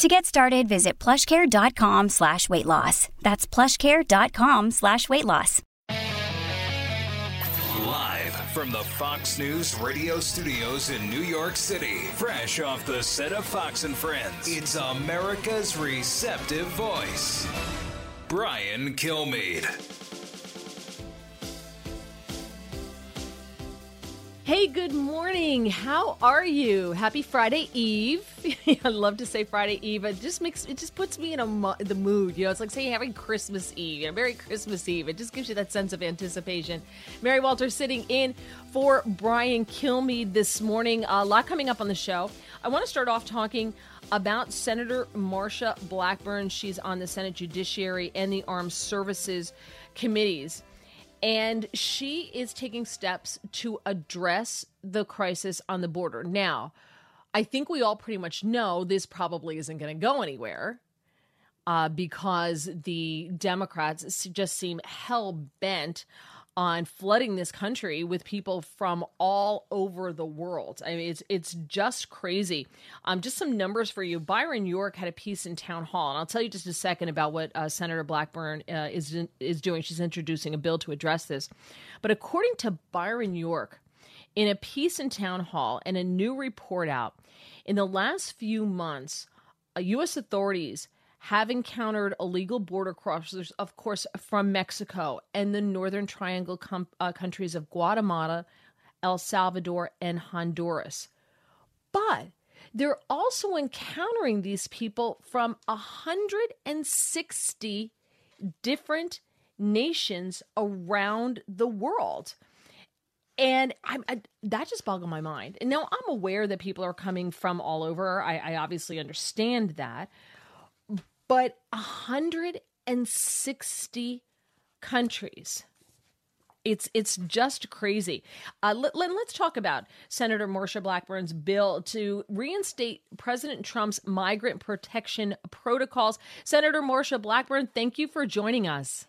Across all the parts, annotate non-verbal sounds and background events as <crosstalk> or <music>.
To get started, visit plushcare.com slash weight loss. That's plushcare.com slash weight loss. Live from the Fox News radio studios in New York City, fresh off the set of Fox and Friends, it's America's receptive voice, Brian Kilmeade. Hey, good morning. How are you? Happy Friday Eve. <laughs> I love to say Friday Eve. It just makes it just puts me in a the mood. You know, it's like saying having Christmas Eve. You know, Merry Christmas Eve. It just gives you that sense of anticipation. Mary Walter sitting in for Brian Kilmeade this morning. A lot coming up on the show. I want to start off talking about Senator Marsha Blackburn. She's on the Senate Judiciary and the Armed Services committees and she is taking steps to address the crisis on the border. Now, I think we all pretty much know this probably isn't going to go anywhere uh, because the Democrats just seem hell bent on flooding this country with people from all over the world. I mean, it's it's just crazy. Um, just some numbers for you. Byron York had a piece in Town Hall, and I'll tell you just a second about what uh, Senator Blackburn uh, is is doing. She's introducing a bill to address this, but according to Byron York, in a piece in Town Hall and a new report out, in the last few months, uh, U.S. authorities have encountered illegal border crossers, of course, from Mexico and the Northern Triangle com- uh, countries of Guatemala, El Salvador, and Honduras. But they're also encountering these people from 160 different nations around the world. And I, I, that just boggled my mind. And now I'm aware that people are coming from all over. I, I obviously understand that but 160 countries. It's it's just crazy. Uh, let, let, us talk about Senator Marsha Blackburn's bill to reinstate President Trump's migrant protection protocols. Senator Marsha Blackburn, thank you for joining us.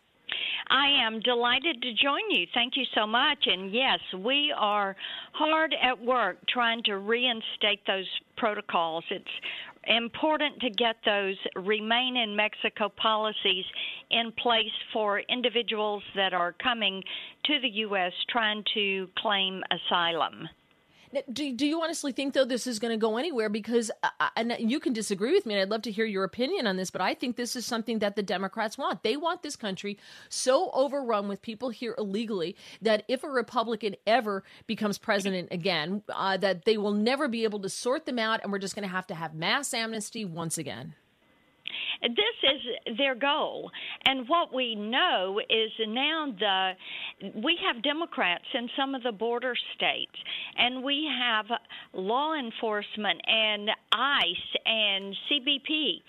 I am delighted to join you. Thank you so much. And yes, we are hard at work trying to reinstate those protocols. It's important to get those remain in Mexico policies in place for individuals that are coming to the U.S. trying to claim asylum. Do, do you honestly think though this is going to go anywhere? Because uh, uh, and you can disagree with me, and I'd love to hear your opinion on this. But I think this is something that the Democrats want. They want this country so overrun with people here illegally that if a Republican ever becomes president again, uh, that they will never be able to sort them out, and we're just going to have to have mass amnesty once again. This is their goal. And what we know is now the we have Democrats in some of the border states and we have law enforcement and ICE and CBP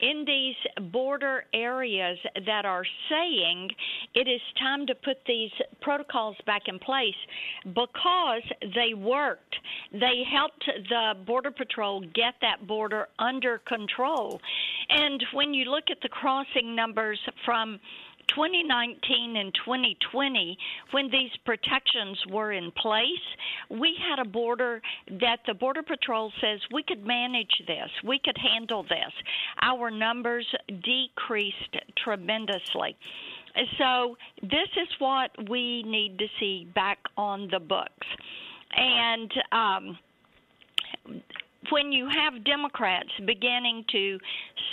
in these border areas that are saying it is time to put these protocols back in place because they worked. They helped the Border Patrol get that border under control. And when you look at the crossing numbers from 2019 and 2020, when these protections were in place, we had a border that the Border Patrol says we could manage this, we could handle this. Our numbers decreased tremendously. So, this is what we need to see back on the books. And, um, when you have Democrats beginning to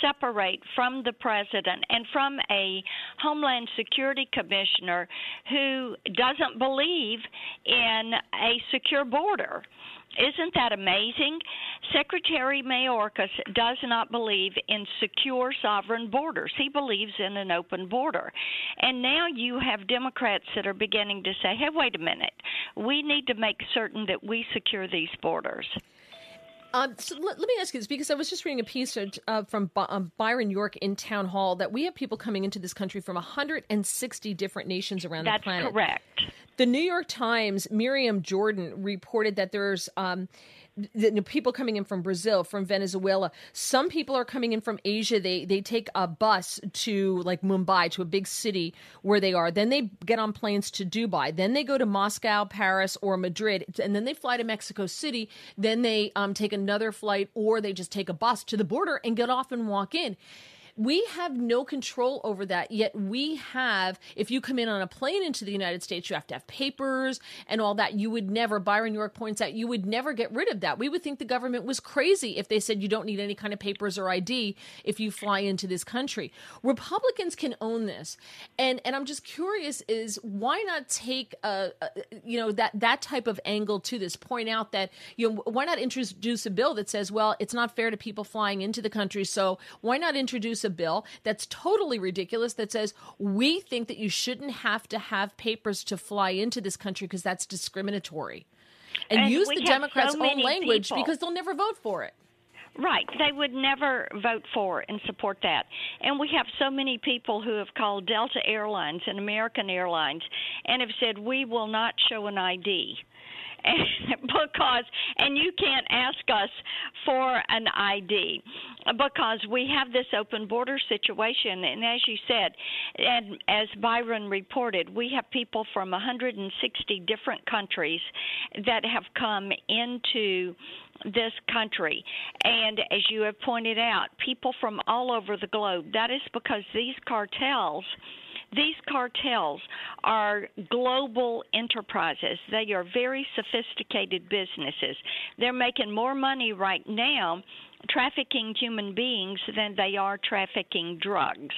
separate from the president and from a Homeland Security Commissioner who doesn't believe in a secure border. Isn't that amazing? Secretary Mayorkas does not believe in secure sovereign borders. He believes in an open border. And now you have Democrats that are beginning to say, hey, wait a minute. We need to make certain that we secure these borders. Um, so let, let, me ask you this because I was just reading a piece uh, from um, Byron York in Town Hall that we have people coming into this country from 160 different nations around That's the planet. That's correct. The New York Times, Miriam Jordan reported that there's um, the, people coming in from Brazil, from Venezuela. Some people are coming in from Asia. They they take a bus to like Mumbai, to a big city where they are. Then they get on planes to Dubai. Then they go to Moscow, Paris, or Madrid, and then they fly to Mexico City. Then they um, take another flight, or they just take a bus to the border and get off and walk in. We have no control over that. Yet we have, if you come in on a plane into the United States, you have to have papers and all that. You would never, Byron York points out, you would never get rid of that. We would think the government was crazy if they said you don't need any kind of papers or ID if you fly into this country. Republicans can own this. And, and I'm just curious is why not take a, a you know, that, that type of angle to this, point out that, you know, why not introduce a bill that says, well, it's not fair to people flying into the country. So why not introduce a bill that's totally ridiculous that says we think that you shouldn't have to have papers to fly into this country because that's discriminatory. And, and use the Democrats' so own language people. because they'll never vote for it. Right. They would never vote for and support that. And we have so many people who have called Delta Airlines and American Airlines and have said, we will not show an ID. <laughs> because and you can't ask us for an ID because we have this open border situation and as you said and as Byron reported we have people from 160 different countries that have come into this country. And as you have pointed out, people from all over the globe. That is because these cartels these cartels are global enterprises. They are very sophisticated businesses. They're making more money right now trafficking human beings than they are trafficking drugs.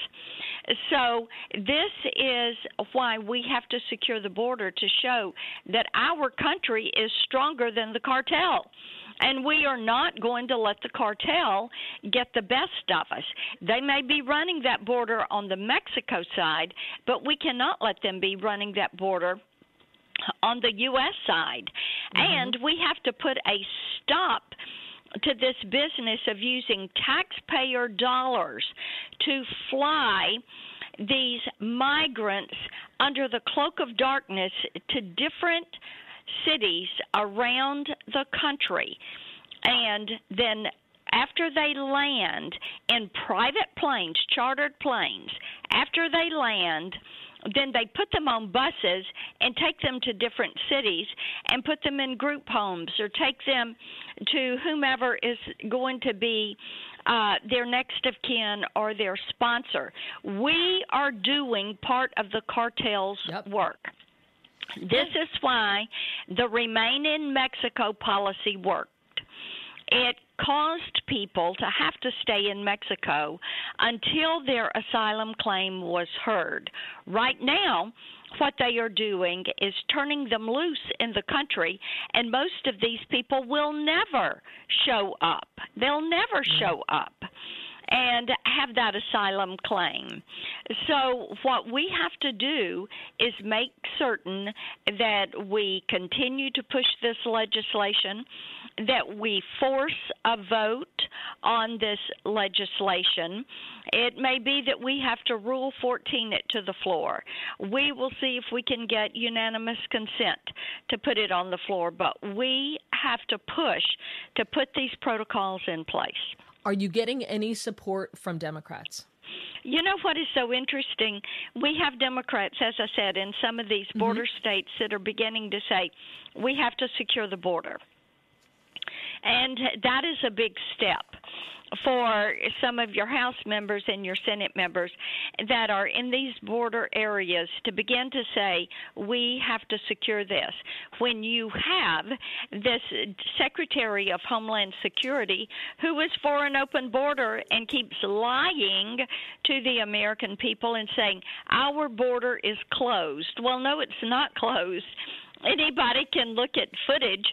So, this is why we have to secure the border to show that our country is stronger than the cartel. And we are not going to let the cartel get the best of us. They may be running that border on the Mexico side, but we cannot let them be running that border on the U.S. side. Mm-hmm. And we have to put a stop to this business of using taxpayer dollars to fly these migrants under the cloak of darkness to different cities around the country. And then after they land in private planes, chartered planes, after they land, then they put them on buses and take them to different cities and put them in group homes or take them to whomever is going to be uh, their next of kin or their sponsor. We are doing part of the cartel's yep. work. This is why the Remain in Mexico policy worked. It caused people to have to stay in Mexico until their asylum claim was heard. Right now, what they are doing is turning them loose in the country, and most of these people will never show up. They'll never mm. show up and have that asylum claim. So, what we have to do is make certain that we continue to push this legislation, that we force a vote on this legislation. It may be that we have to rule 14 it to the floor. We will see if we can get unanimous consent to put it on the floor, but we have to push to put these protocols in place. Are you getting any support from Democrats? You know what is so interesting? We have Democrats, as I said, in some of these mm-hmm. border mm-hmm. states that are beginning to say, we have to secure the border. And that is a big step for some of your House members and your Senate members that are in these border areas to begin to say, we have to secure this. When you have this Secretary of Homeland Security who is for an open border and keeps lying to the American people and saying, our border is closed. Well, no, it's not closed anybody can look at footage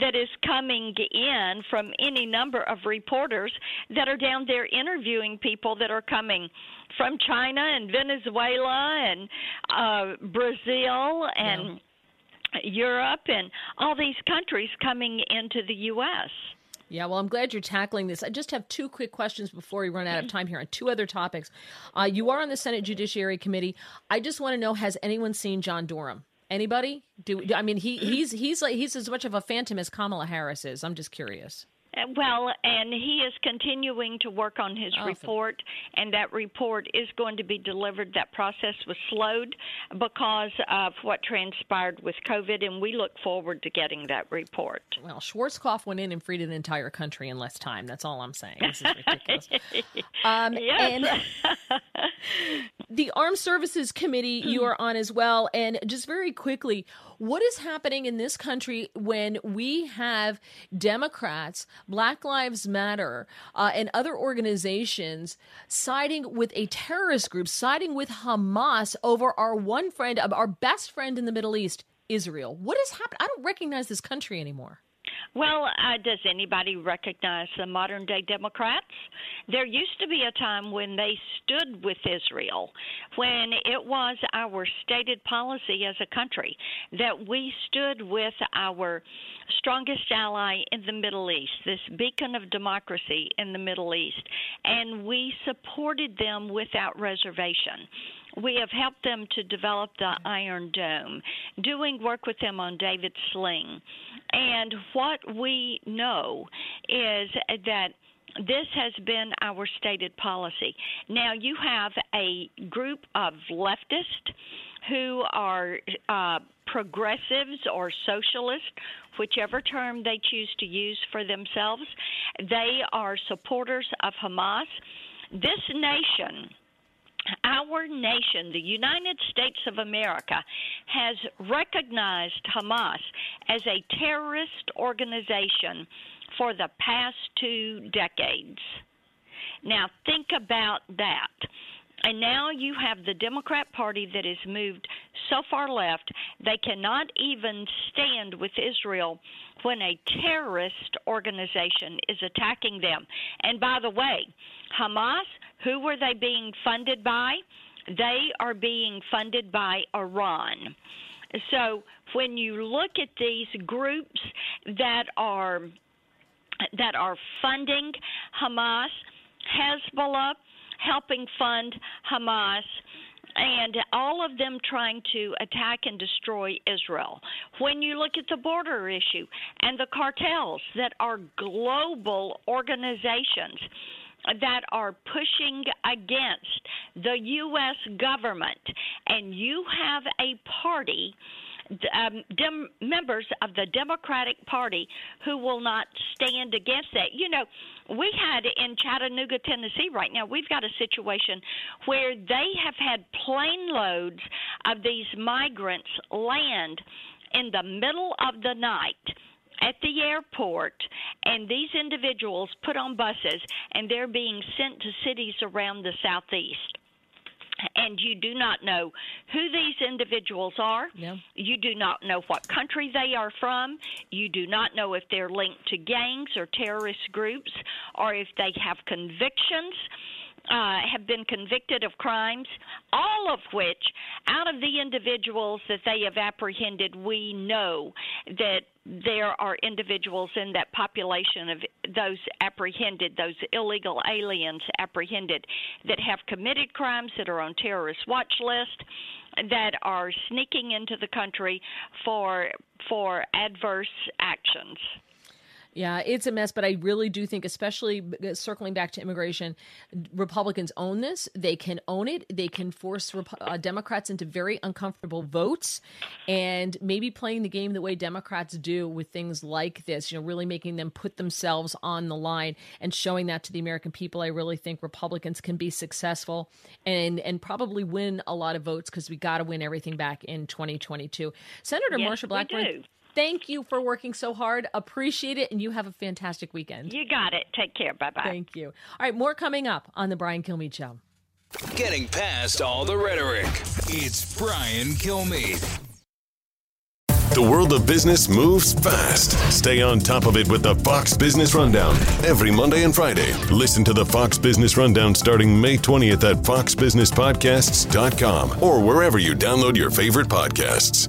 that is coming in from any number of reporters that are down there interviewing people that are coming from China and Venezuela and uh, Brazil and yeah. Europe and all these countries coming into the U.S. Yeah, well, I'm glad you're tackling this. I just have two quick questions before we run out of time here on two other topics. Uh, you are on the Senate Judiciary Committee. I just want to know: Has anyone seen John Durham? Anybody? Do I mean he <clears throat> he's he's like he's as much of a phantom as Kamala Harris is? I'm just curious. Uh, well, and he is continuing to work on his report, and that report is going to be delivered. That process was slowed because of what transpired with COVID, and we look forward to getting that report. Well, Schwarzkopf went in and freed an entire country in less time. That's all I'm saying. This is <laughs> ridiculous. um, yes. <laughs> the Armed Services Committee you are on as well, and just very quickly, what is happening in this country when we have Democrats, Black Lives Matter, uh, and other organizations siding with a terrorist group, siding with Hamas over our one friend, our best friend in the Middle East, Israel? What is happening? I don't recognize this country anymore. Well, uh, does anybody recognize the modern day Democrats? There used to be a time when they stood with Israel, when it was our stated policy as a country that we stood with our strongest ally in the Middle East, this beacon of democracy in the Middle East, and we supported them without reservation. We have helped them to develop the Iron Dome, doing work with them on David's Sling. And what we know is that this has been our stated policy. Now, you have a group of leftists who are uh, progressives or socialists, whichever term they choose to use for themselves. They are supporters of Hamas. This nation our nation, the United States of America, has recognized Hamas as a terrorist organization for the past two decades. Now, think about that. And now you have the Democrat Party that has moved so far left, they cannot even stand with Israel when a terrorist organization is attacking them. And by the way, Hamas, who were they being funded by? They are being funded by Iran. So when you look at these groups that are that are funding Hamas, Hezbollah, helping fund Hamas, and all of them trying to attack and destroy Israel. When you look at the border issue and the cartels that are global organizations that are pushing against the U.S. government, and you have a party um, dem- members of the Democratic Party who will not stand against that. You know, we had in Chattanooga, Tennessee, right now, we've got a situation where they have had plane loads of these migrants land in the middle of the night at the airport, and these individuals put on buses and they're being sent to cities around the southeast and you do not know who these individuals are. Yeah. You do not know what country they are from. You do not know if they're linked to gangs or terrorist groups or if they have convictions. Uh, have been convicted of crimes, all of which, out of the individuals that they have apprehended, we know that there are individuals in that population of those apprehended, those illegal aliens apprehended, that have committed crimes that are on terrorist watch list, that are sneaking into the country for for adverse actions. Yeah, it's a mess, but I really do think, especially circling back to immigration, Republicans own this. They can own it. They can force uh, Democrats into very uncomfortable votes, and maybe playing the game the way Democrats do with things like this. You know, really making them put themselves on the line and showing that to the American people. I really think Republicans can be successful and and probably win a lot of votes because we got to win everything back in 2022. Senator yes, Marsha Blackburn Thank you for working so hard. Appreciate it. And you have a fantastic weekend. You got it. Take care. Bye bye. Thank you. All right, more coming up on The Brian Kilmeade Show. Getting past all the rhetoric, it's Brian Kilmeade. The world of business moves fast. Stay on top of it with the Fox Business Rundown every Monday and Friday. Listen to the Fox Business Rundown starting May 20th at foxbusinesspodcasts.com or wherever you download your favorite podcasts.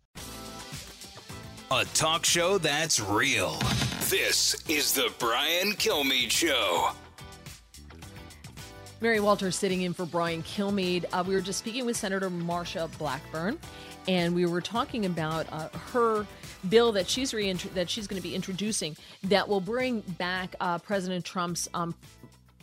A talk show that's real. This is the Brian Kilmeade Show. Mary Walters sitting in for Brian Kilmeade. Uh, we were just speaking with Senator Marsha Blackburn, and we were talking about uh, her bill that she's that she's going to be introducing that will bring back uh, President Trump's um,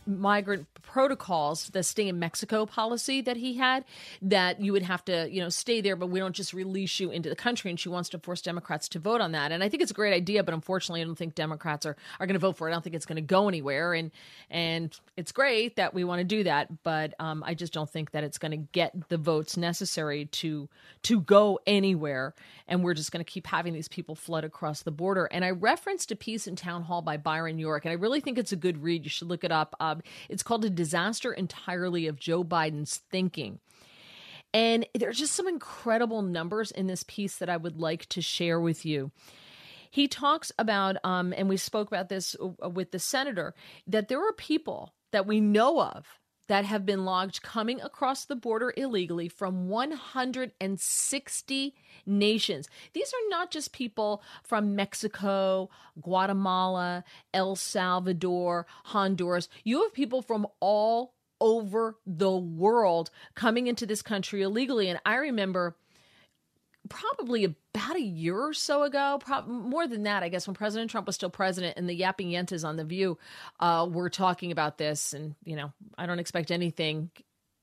migrant protocols, the stay in Mexico policy that he had, that you would have to, you know, stay there, but we don't just release you into the country. And she wants to force Democrats to vote on that. And I think it's a great idea, but unfortunately, I don't think Democrats are, are going to vote for it. I don't think it's going to go anywhere. And and it's great that we want to do that, but um, I just don't think that it's going to get the votes necessary to to go anywhere. And we're just going to keep having these people flood across the border. And I referenced a piece in Town Hall by Byron York, and I really think it's a good read. You should look it up. Um, it's called A Disaster Entirely of Joe Biden's Thinking. And there's just some incredible numbers in this piece that I would like to share with you. He talks about, um, and we spoke about this uh, with the senator, that there are people that we know of that have been logged coming across the border illegally from 160 nations. These are not just people from Mexico, Guatemala, El Salvador, Honduras. You have people from all over the world coming into this country illegally. And I remember probably about a year or so ago, more than that, I guess, when President Trump was still president and the yapping yentas on The View uh, were talking about this. And, you know, I don't expect anything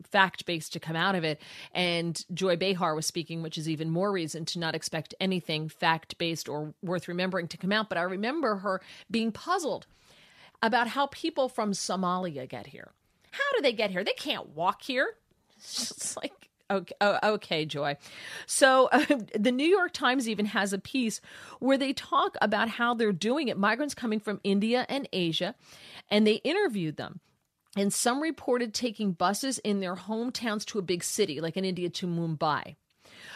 fact based to come out of it. And Joy Behar was speaking, which is even more reason to not expect anything fact based or worth remembering to come out. But I remember her being puzzled about how people from Somalia get here. How do they get here? They can't walk here. <laughs> It's like, Okay, oh, okay, Joy. So uh, <laughs> the New York Times even has a piece where they talk about how they're doing it. Migrants coming from India and Asia, and they interviewed them. And some reported taking buses in their hometowns to a big city, like in India to Mumbai.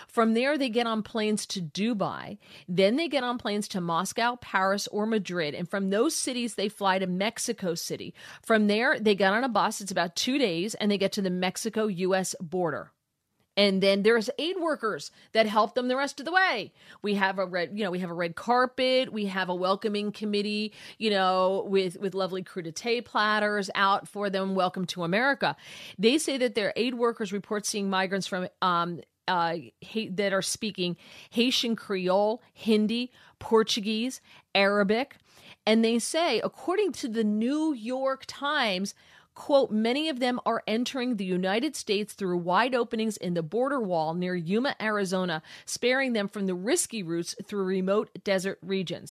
From there, they get on planes to Dubai. Then they get on planes to Moscow, Paris, or Madrid. And from those cities, they fly to Mexico City. From there, they get on a bus. It's about two days, and they get to the Mexico US border and then there's aid workers that help them the rest of the way. We have a red you know we have a red carpet. We have a welcoming committee you know with with lovely crudité platters out for them. Welcome to america. They say that their aid workers report seeing migrants from um, uh, that are speaking Haitian Creole, Hindi, Portuguese, Arabic. And they say, according to the New York Times, quote, many of them are entering the United States through wide openings in the border wall near Yuma, Arizona, sparing them from the risky routes through remote desert regions.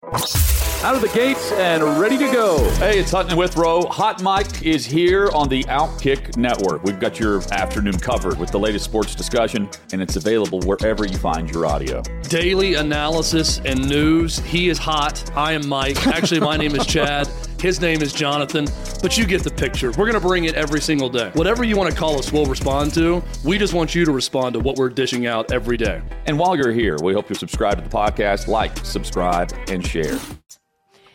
Out of the gates and ready to go. Hey, it's Hutton Withrow. Hot Mike is here on the Outkick Network. We've got your afternoon covered with the latest sports discussion, and it's available wherever you find your audio. Daily analysis and news. He is hot. I am Mike. Actually, my name is Chad. His name is Jonathan, but you get the picture. We're going to bring it every single day. Whatever you want to call us, we'll respond to. We just want you to respond to what we're dishing out every day. And while you're here, we hope you subscribe to the podcast, like, subscribe, and share.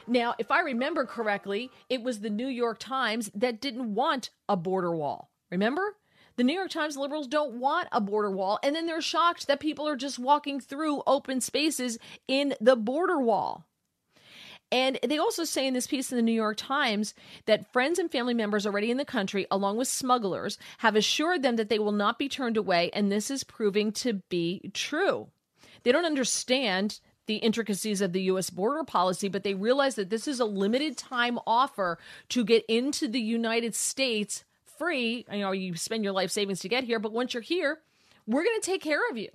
Now, if I remember correctly, it was the New York Times that didn't want a border wall. Remember? The New York Times liberals don't want a border wall, and then they're shocked that people are just walking through open spaces in the border wall. And they also say in this piece in the New York Times that friends and family members already in the country, along with smugglers, have assured them that they will not be turned away, and this is proving to be true. They don't understand the intricacies of the U.S. border policy, but they realize that this is a limited time offer to get into the United States free. You know, you spend your life savings to get here, but once you're here, we're going to take care of you.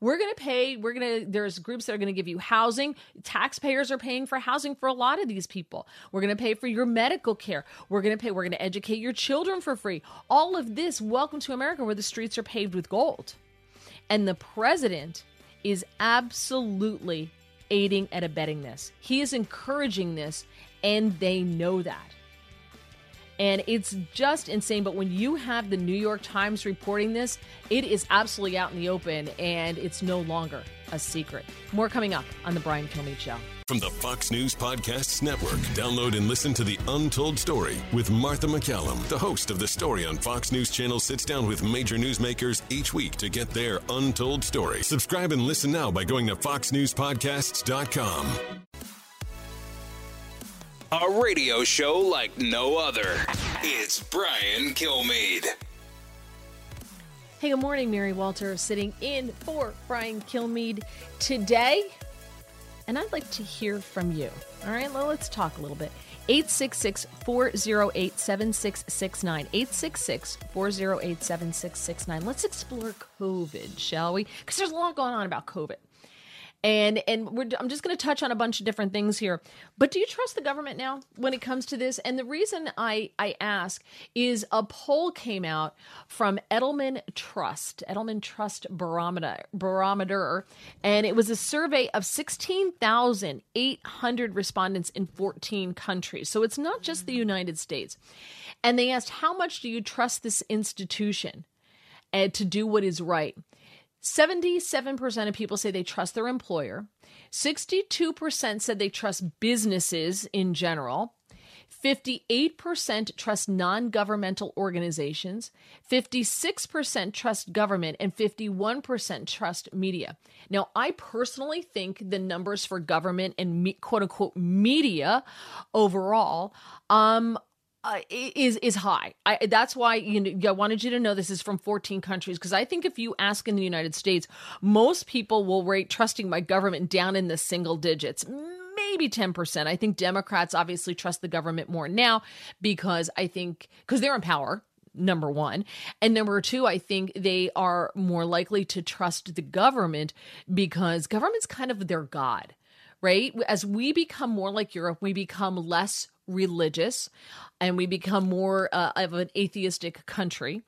We're going to pay, we're going to, there's groups that are going to give you housing. Taxpayers are paying for housing for a lot of these people. We're going to pay for your medical care. We're going to pay, we're going to educate your children for free. All of this, welcome to America, where the streets are paved with gold. And the president is absolutely aiding and abetting this. He is encouraging this, and they know that. And it's just insane. But when you have the New York Times reporting this, it is absolutely out in the open and it's no longer a secret. More coming up on The Brian Kilmeade Show. From the Fox News Podcasts Network, download and listen to The Untold Story with Martha MacCallum. The host of The Story on Fox News Channel sits down with major newsmakers each week to get their untold story. Subscribe and listen now by going to foxnewspodcasts.com. A radio show like no other. It's Brian Kilmeade. Hey, good morning, Mary Walter, sitting in for Brian Kilmeade today. And I'd like to hear from you. All right, well, let's talk a little bit. 866 408 7669. 866 408 7669. Let's explore COVID, shall we? Because there's a lot going on about COVID and and we're, I'm just going to touch on a bunch of different things here. But do you trust the government now when it comes to this? And the reason I I ask is a poll came out from Edelman Trust, Edelman Trust Barometer, Barometer, and it was a survey of 16,800 respondents in 14 countries. So it's not just the United States. And they asked, how much do you trust this institution? and uh, to do what is right. 77% of people say they trust their employer. 62% said they trust businesses in general. 58% trust non governmental organizations, 56% trust government, and 51% trust media. Now, I personally think the numbers for government and me, quote unquote media overall um, uh, is is high. I, that's why you know, I wanted you to know this is from 14 countries because I think if you ask in the United States, most people will rate trusting my government down in the single digits. Maybe 10%. I think Democrats obviously trust the government more now because I think because they're in power, number one. And number two, I think they are more likely to trust the government because government's kind of their God, right? As we become more like Europe, we become less religious and we become more uh, of an atheistic country,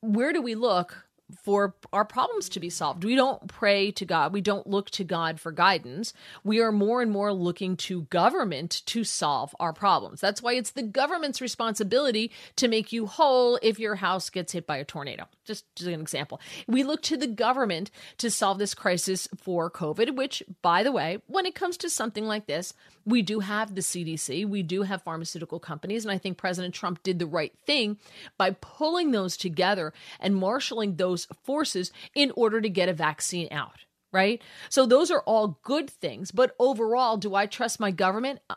where do we look for our problems to be solved. We don't pray to God. We don't look to God for guidance. We are more and more looking to government to solve our problems. That's why it's the government's responsibility to make you whole if your house gets hit by a tornado. Just, just an example. We look to the government to solve this crisis for COVID, which, by the way, when it comes to something like this, we do have the CDC, we do have pharmaceutical companies, and I think President Trump did the right thing by pulling those together and marshaling those those forces in order to get a vaccine out right? So those are all good things. But overall, do I trust my government? Uh,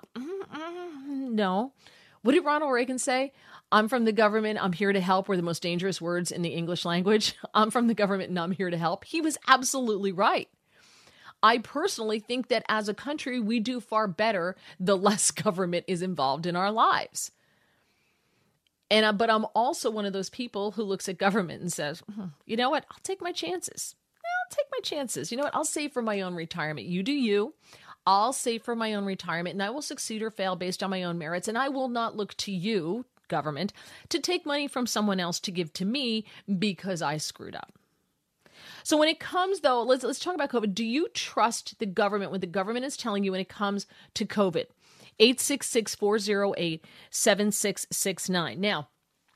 no. What did Ronald Reagan say? I'm from the government. I'm here to help were the most dangerous words in the English language. <laughs> I'm from the government and I'm here to help. He was absolutely right. I personally think that as a country, we do far better the less <laughs> government is involved in our lives. And uh, but I'm also one of those people who looks at government and says, hmm, you know what? I'll take my chances. I'll take my chances. You know what? I'll save for my own retirement. You do you. I'll save for my own retirement and I will succeed or fail based on my own merits. And I will not look to you, government, to take money from someone else to give to me because I screwed up. So when it comes though, let's let's talk about COVID. Do you trust the government when the government is telling you when it comes to COVID? 866 408 7669. Now,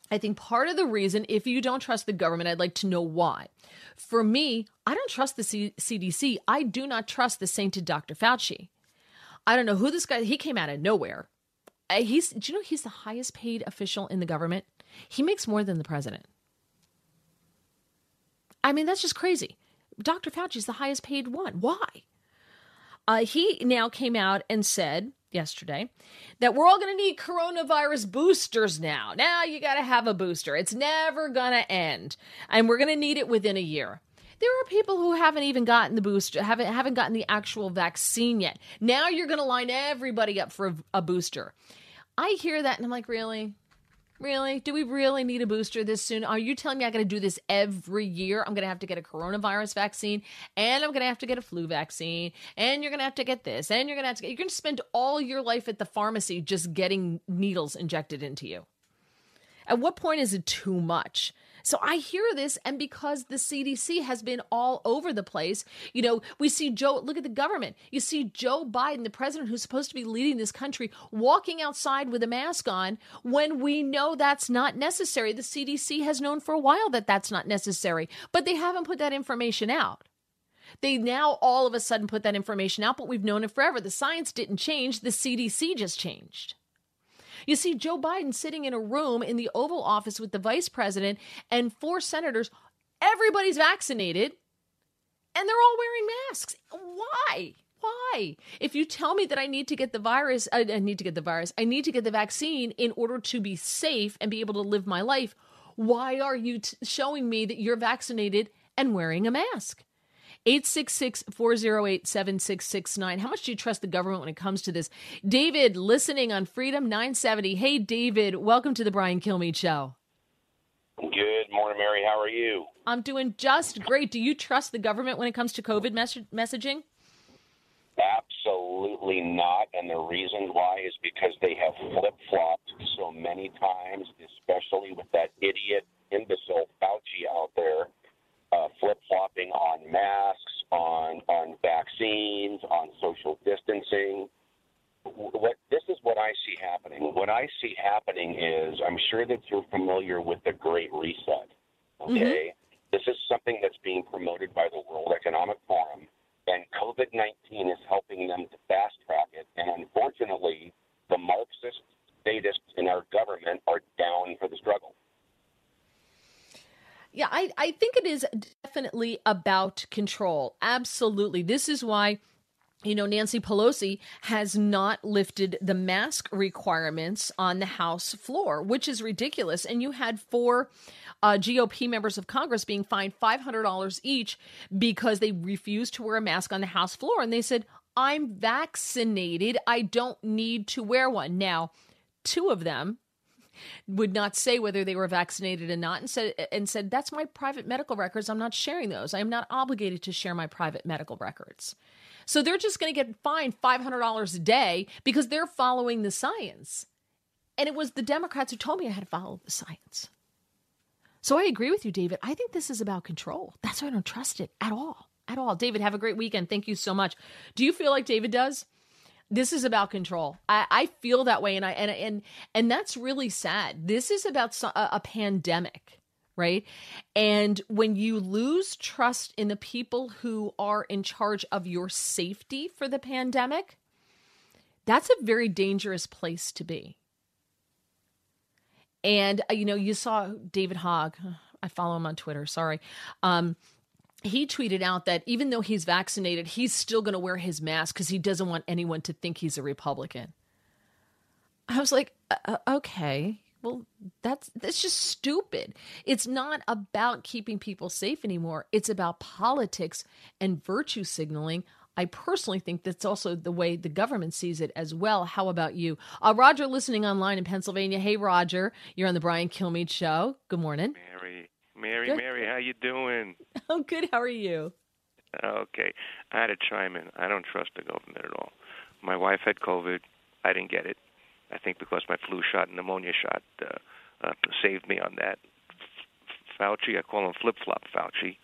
I think part of the reason, if you don't trust the government, I'd like to know why. For me, I don't trust the C- CDC. I do not trust the sainted Dr. Fauci. I don't know who this guy. He came out of nowhere. Uh, he's. Do you know he's the highest paid official in the government? He makes more than the president. I mean, that's just crazy. Dr. Fauci's the highest paid one. Why? Uh, he now came out and said yesterday that we're all going to need coronavirus boosters now. Now you got to have a booster. It's never going to end, and we're going to need it within a year. There are people who haven't even gotten the booster, haven't haven't gotten the actual vaccine yet. Now you're going to line everybody up for a, a booster. I hear that and I'm like, really? Really? Do we really need a booster this soon? Are you telling me I got to do this every year? I'm going to have to get a coronavirus vaccine and I'm going to have to get a flu vaccine and you're going to have to get this and you're going to have to get, you're going to spend all your life at the pharmacy just getting needles injected into you. At what point is it too much? So I hear this, and because the CDC has been all over the place, you know, we see Joe, look at the government. You see Joe Biden, the president who's supposed to be leading this country, walking outside with a mask on when we know that's not necessary. The CDC has known for a while that that's not necessary, but they haven't put that information out. They now all of a sudden put that information out, but we've known it forever. The science didn't change, the CDC just changed. You see Joe Biden sitting in a room in the Oval Office with the vice president and four senators. Everybody's vaccinated and they're all wearing masks. Why? Why? If you tell me that I need to get the virus, uh, I need to get the virus, I need to get the vaccine in order to be safe and be able to live my life, why are you t- showing me that you're vaccinated and wearing a mask? 866 408 7669. How much do you trust the government when it comes to this? David, listening on Freedom 970. Hey, David, welcome to the Brian Kilmeade Show. Good morning, Mary. How are you? I'm doing just great. Do you trust the government when it comes to COVID mes- messaging? Absolutely not. And the reason why is because they have flip flopped so many times, especially with that idiot imbecile Fauci out there uh, flip flopping on masks, on on vaccines, on social distancing. What this is what I see happening. What I see happening is I'm sure that you're familiar with the Great Reset. Okay, mm-hmm. this is something that's being promoted by the World Economic Forum, and COVID 19 is helping them to fast track it. And unfortunately, the Marxist statists in our government are down for the struggle. Yeah, I, I think it is definitely about control. Absolutely. This is why you know, Nancy Pelosi has not lifted the mask requirements on the House floor, which is ridiculous. And you had four uh, GOP members of Congress being fined $500 each because they refused to wear a mask on the House floor. And they said, I'm vaccinated. I don't need to wear one. Now, two of them, would not say whether they were vaccinated or not and said and said that's my private medical records. I'm not sharing those. I am not obligated to share my private medical records. So they're just going to get fined $500 a day because they're following the science. And it was the democrats who told me i had to follow the science. So i agree with you david. I think this is about control. That's why i don't trust it at all at all. David have a great weekend. Thank you so much. Do you feel like david does this is about control. I, I feel that way, and I and and and that's really sad. This is about a, a pandemic, right? And when you lose trust in the people who are in charge of your safety for the pandemic, that's a very dangerous place to be. And uh, you know, you saw David Hogg. <sighs> I follow him on Twitter. Sorry. Um, he tweeted out that even though he's vaccinated, he's still going to wear his mask because he doesn't want anyone to think he's a Republican. I was like, uh, uh, okay, well, that's that's just stupid. It's not about keeping people safe anymore. It's about politics and virtue signaling. I personally think that's also the way the government sees it as well. How about you, uh, Roger? Listening online in Pennsylvania. Hey, Roger, you're on the Brian Kilmeade Show. Good morning. Mary, Mary, good. Mary, how you doing? <laughs> I'm good. How are you? Okay, I had to chime in. I don't trust the government at all. My wife had COVID. I didn't get it. I think because my flu shot and pneumonia shot uh, uh, saved me on that. Fauci, I call him flip flop Fauci.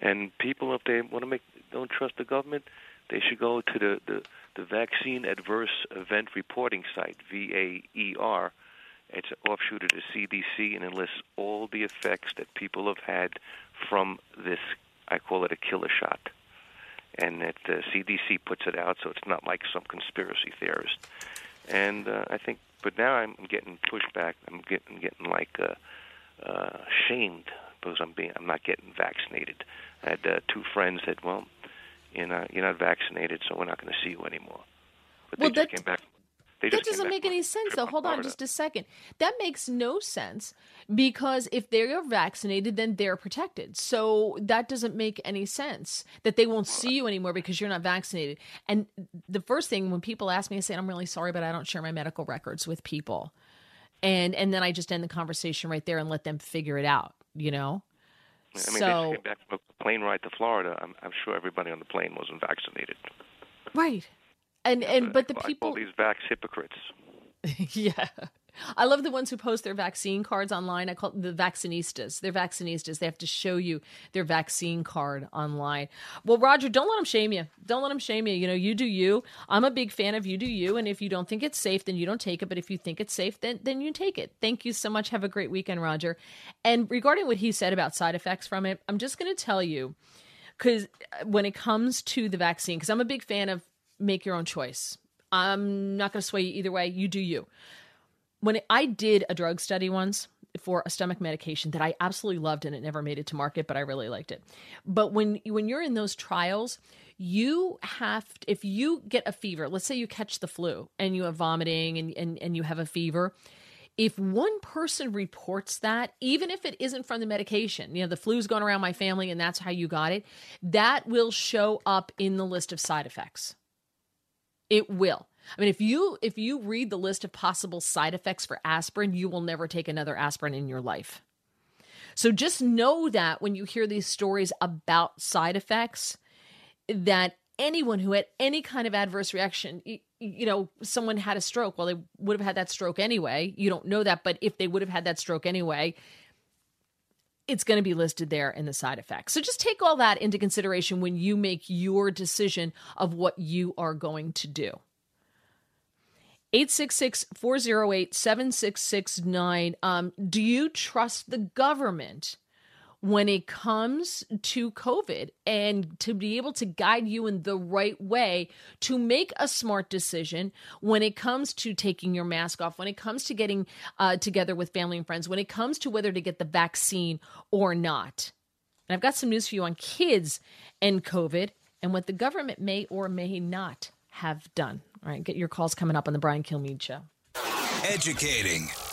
And people, if they want to make don't trust the government, they should go to the the, the Vaccine Adverse Event Reporting site, VAERS, it's an offshoot of the CDC and it lists all the effects that people have had from this. I call it a killer shot. And that the CDC puts it out, so it's not like some conspiracy theorist. And uh, I think, but now I'm getting pushback. I'm getting getting like uh, uh, shamed because I'm being I'm not getting vaccinated. I had uh, two friends that well, you know, you're not vaccinated, so we're not going to see you anymore. But Well, they that- came back. They that doesn't make any sense though. Hold on just a second. That makes no sense because if they're vaccinated then they're protected. So that doesn't make any sense that they won't see you anymore because you're not vaccinated. And the first thing when people ask me i say i'm really sorry but i don't share my medical records with people. And and then i just end the conversation right there and let them figure it out you know? I mean, they so just came back from a plane ride to Florida. I'm, I'm sure everybody on the plane wasn't vaccinated. right and and but the I people call these vax hypocrites. <laughs> yeah. I love the ones who post their vaccine cards online. I call the vaccinistas. They're vaccinistas. They have to show you their vaccine card online. Well, Roger, don't let them shame you. Don't let them shame you. You know, you do you. I'm a big fan of you do you. And if you don't think it's safe, then you don't take it. But if you think it's safe, then then you take it. Thank you so much. Have a great weekend, Roger. And regarding what he said about side effects from it, I'm just going to tell you because uh, when it comes to the vaccine, because I'm a big fan of make your own choice. I'm not going to sway you either way. You do you. When it, I did a drug study once for a stomach medication that I absolutely loved and it never made it to market, but I really liked it. But when when you're in those trials, you have if you get a fever, let's say you catch the flu and you have vomiting and and, and you have a fever, if one person reports that, even if it isn't from the medication, you know, the flu's going around my family and that's how you got it, that will show up in the list of side effects. It will. I mean, if you if you read the list of possible side effects for aspirin, you will never take another aspirin in your life. So just know that when you hear these stories about side effects, that anyone who had any kind of adverse reaction, you know, someone had a stroke, well, they would have had that stroke anyway. You don't know that, but if they would have had that stroke anyway, it's going to be listed there in the side effects. So just take all that into consideration when you make your decision of what you are going to do. 866-408-7669 um, do you trust the government when it comes to covid and to be able to guide you in the right way to make a smart decision when it comes to taking your mask off when it comes to getting uh, together with family and friends when it comes to whether to get the vaccine or not. And i've got some news for you on kids and covid and what the government may or may not have done. All right get your calls coming up on the brian kilmeade show. Educating,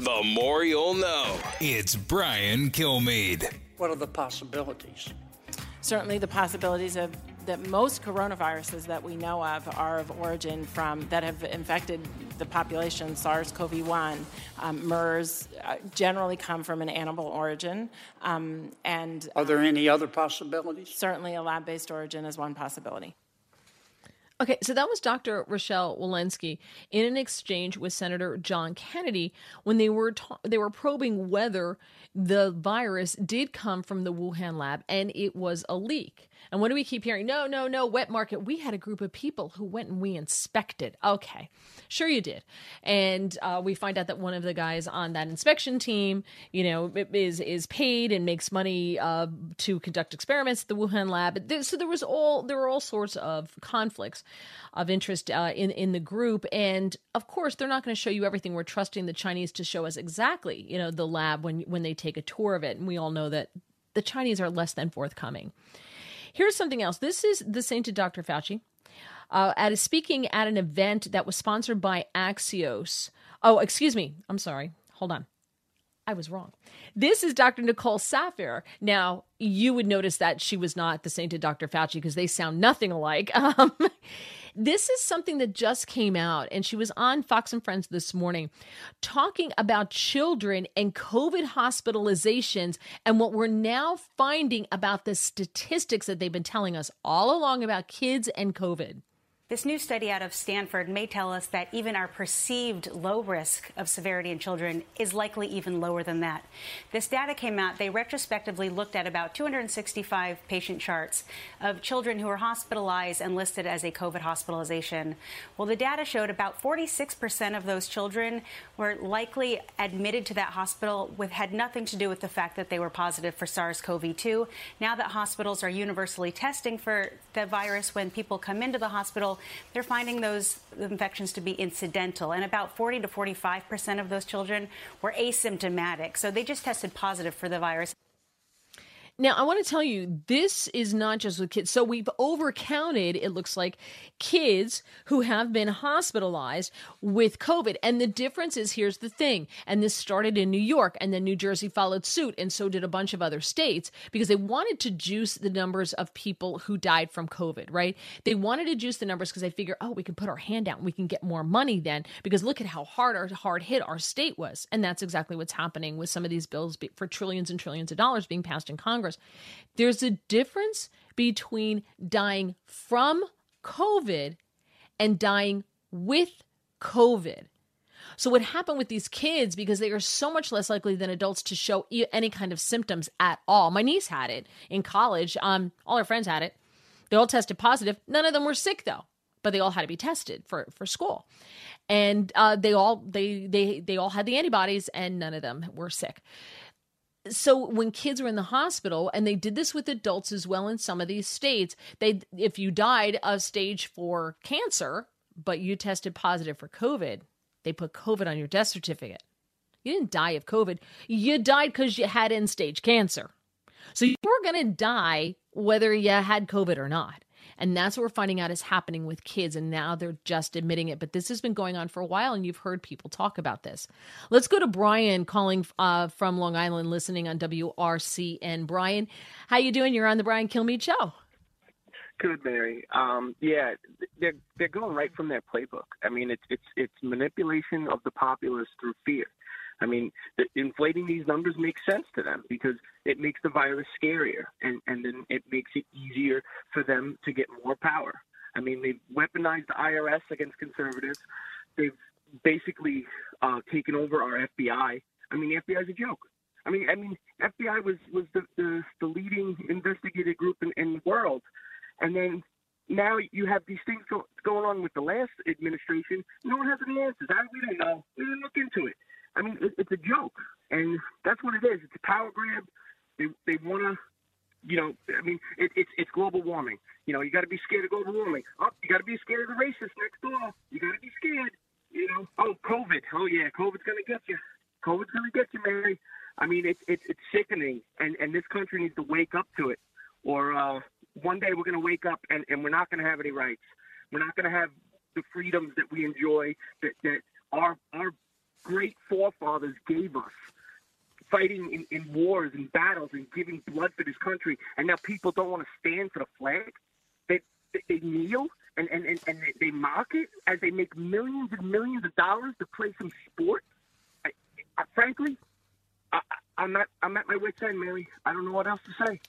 the more you'll know. It's Brian Kilmeade. What are the possibilities? certainly the possibilities of that most coronaviruses that we know of are of origin from that have infected the population SARS-CoV-1 um, MERS uh, generally come from an animal origin um, and Are there any other possibilities? certainly a lab-based origin is one possibility Okay, so that was Dr. Rochelle Walensky in an exchange with Senator John Kennedy when they were ta- they were probing whether the virus did come from the Wuhan lab and it was a leak. And what do we keep hearing? No, no, no, wet market. We had a group of people who went and we inspected. Okay, sure you did. And uh, we find out that one of the guys on that inspection team, you know, is is paid and makes money uh, to conduct experiments at the Wuhan lab. So there was all there were all sorts of conflicts of interest uh, in in the group, and of course they're not going to show you everything. We're trusting the Chinese to show us exactly, you know, the lab when when they take a tour of it, and we all know that the Chinese are less than forthcoming. Here's something else. This is the sainted Dr. Fauci uh, at a speaking at an event that was sponsored by Axios. Oh, excuse me. I'm sorry. Hold on. I was wrong. This is Dr. Nicole Saphier. Now, you would notice that she was not the sainted Dr. Fauci because they sound nothing alike. <laughs> Um, this is something that just came out, and she was on Fox and Friends this morning talking about children and COVID hospitalizations and what we're now finding about the statistics that they've been telling us all along about kids and COVID. This new study out of Stanford may tell us that even our perceived low risk of severity in children is likely even lower than that. This data came out, they retrospectively looked at about 265 patient charts of children who were hospitalized and listed as a COVID hospitalization. Well, the data showed about 46% of those children were likely admitted to that hospital with had nothing to do with the fact that they were positive for SARS-CoV-2. Now that hospitals are universally testing for the virus when people come into the hospital, they're finding those infections to be incidental. And about 40 to 45 percent of those children were asymptomatic. So they just tested positive for the virus. Now, I want to tell you, this is not just with kids. So we've overcounted, it looks like, kids who have been hospitalized with COVID. And the difference is here's the thing. And this started in New York, and then New Jersey followed suit, and so did a bunch of other states because they wanted to juice the numbers of people who died from COVID, right? They wanted to juice the numbers because they figure, oh, we can put our hand out and we can get more money then because look at how hard our hard hit our state was. And that's exactly what's happening with some of these bills for trillions and trillions of dollars being passed in Congress. Congress. There's a difference between dying from COVID and dying with COVID. So, what happened with these kids, because they are so much less likely than adults to show any kind of symptoms at all. My niece had it in college. Um, all her friends had it. They all tested positive. None of them were sick though, but they all had to be tested for for school, and uh, they all they they they all had the antibodies, and none of them were sick so when kids were in the hospital and they did this with adults as well in some of these states they if you died of stage 4 cancer but you tested positive for covid they put covid on your death certificate. You didn't die of covid. You died cuz you had end stage cancer. So you were going to die whether you had covid or not and that's what we're finding out is happening with kids. And now they're just admitting it. But this has been going on for a while, and you've heard people talk about this. Let's go to Brian calling uh, from Long Island, listening on WRCN. Brian, how you doing? You're on the Brian Kilmeade Show. Good, Mary. Um, yeah, they're they're going right from their playbook. I mean, it's it's it's manipulation of the populace through fear. I mean, the, inflating these numbers makes sense to them because it makes the virus scarier, and and then it makes it easier for them to get more power. I mean, they've weaponized the IRS against conservatives. They've basically uh, taken over our FBI. I mean, the FBI is a joke. I mean, I mean, FBI was was the the, the leading investigative group in, in the world, and then now you have these things go, going on with the last administration. No one has any answers. I, we don't know. We didn't look into it. I mean, it, it's a joke, and that's what it is. It's a power grab. They they want to, you know, I mean, it, it's it's global warming. You know, you got to be scared of global warming. Oh, you got to be scared of the racists next door. You got to be scared. You know, oh, COVID. Oh yeah, COVID's gonna get you. COVID's gonna get you, Mary. I mean, it's it's it's sickening, and and this country needs to wake up to it, or uh, one day we're gonna wake up and and we're not gonna have any rights. We're not gonna have the freedoms that we enjoy that that our our great forefathers gave us fighting in, in wars and battles and giving blood for this country, and now people don't want to stand for the flag. They they, they kneel and and, and, and they, mock it as they make millions and millions of dollars to play some sport. I, I, frankly, I, I'm at I'm at my wit's end, Mary. I don't know what else to say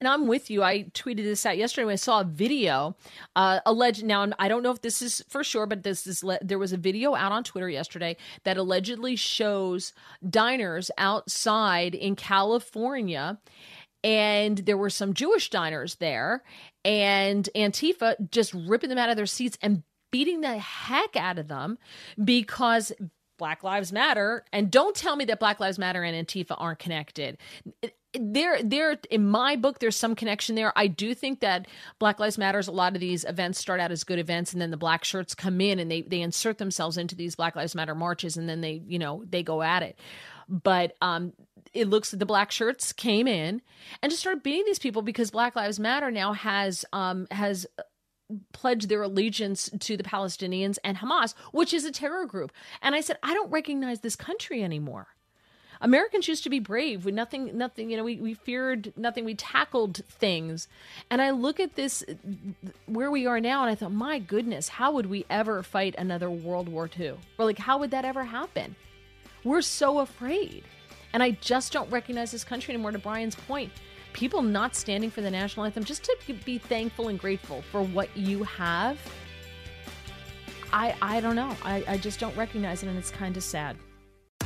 and I'm with you. I tweeted this out yesterday when I saw a video, uh, alleged. Now I don't know if this is for sure, but this is there was a video out on Twitter yesterday that allegedly shows diners outside in California, and there were some Jewish diners there, and Antifa just ripping them out of their seats and beating the heck out of them because Black Lives Matter, and don't tell me that Black Lives Matter and Antifa aren't connected there there in my book there's some connection there i do think that black lives matters a lot of these events start out as good events and then the black shirts come in and they they insert themselves into these black lives matter marches and then they you know they go at it but um it looks the black shirts came in and just started beating these people because black lives matter now has um has pledged their allegiance to the Palestinians and Hamas, which is a terror group. And I said, I don't recognize this country anymore. Americans used to be brave. We nothing, nothing. You know, we we feared nothing. We tackled things. And I look at this where we are now, and I thought, my goodness, how would we ever fight another World War II? Or like, how would that ever happen? We're so afraid. And I just don't recognize this country anymore. To Brian's point, people not standing for the national anthem, just to be thankful and grateful for what you have. I I don't know. I, I just don't recognize it, and it's kind of sad.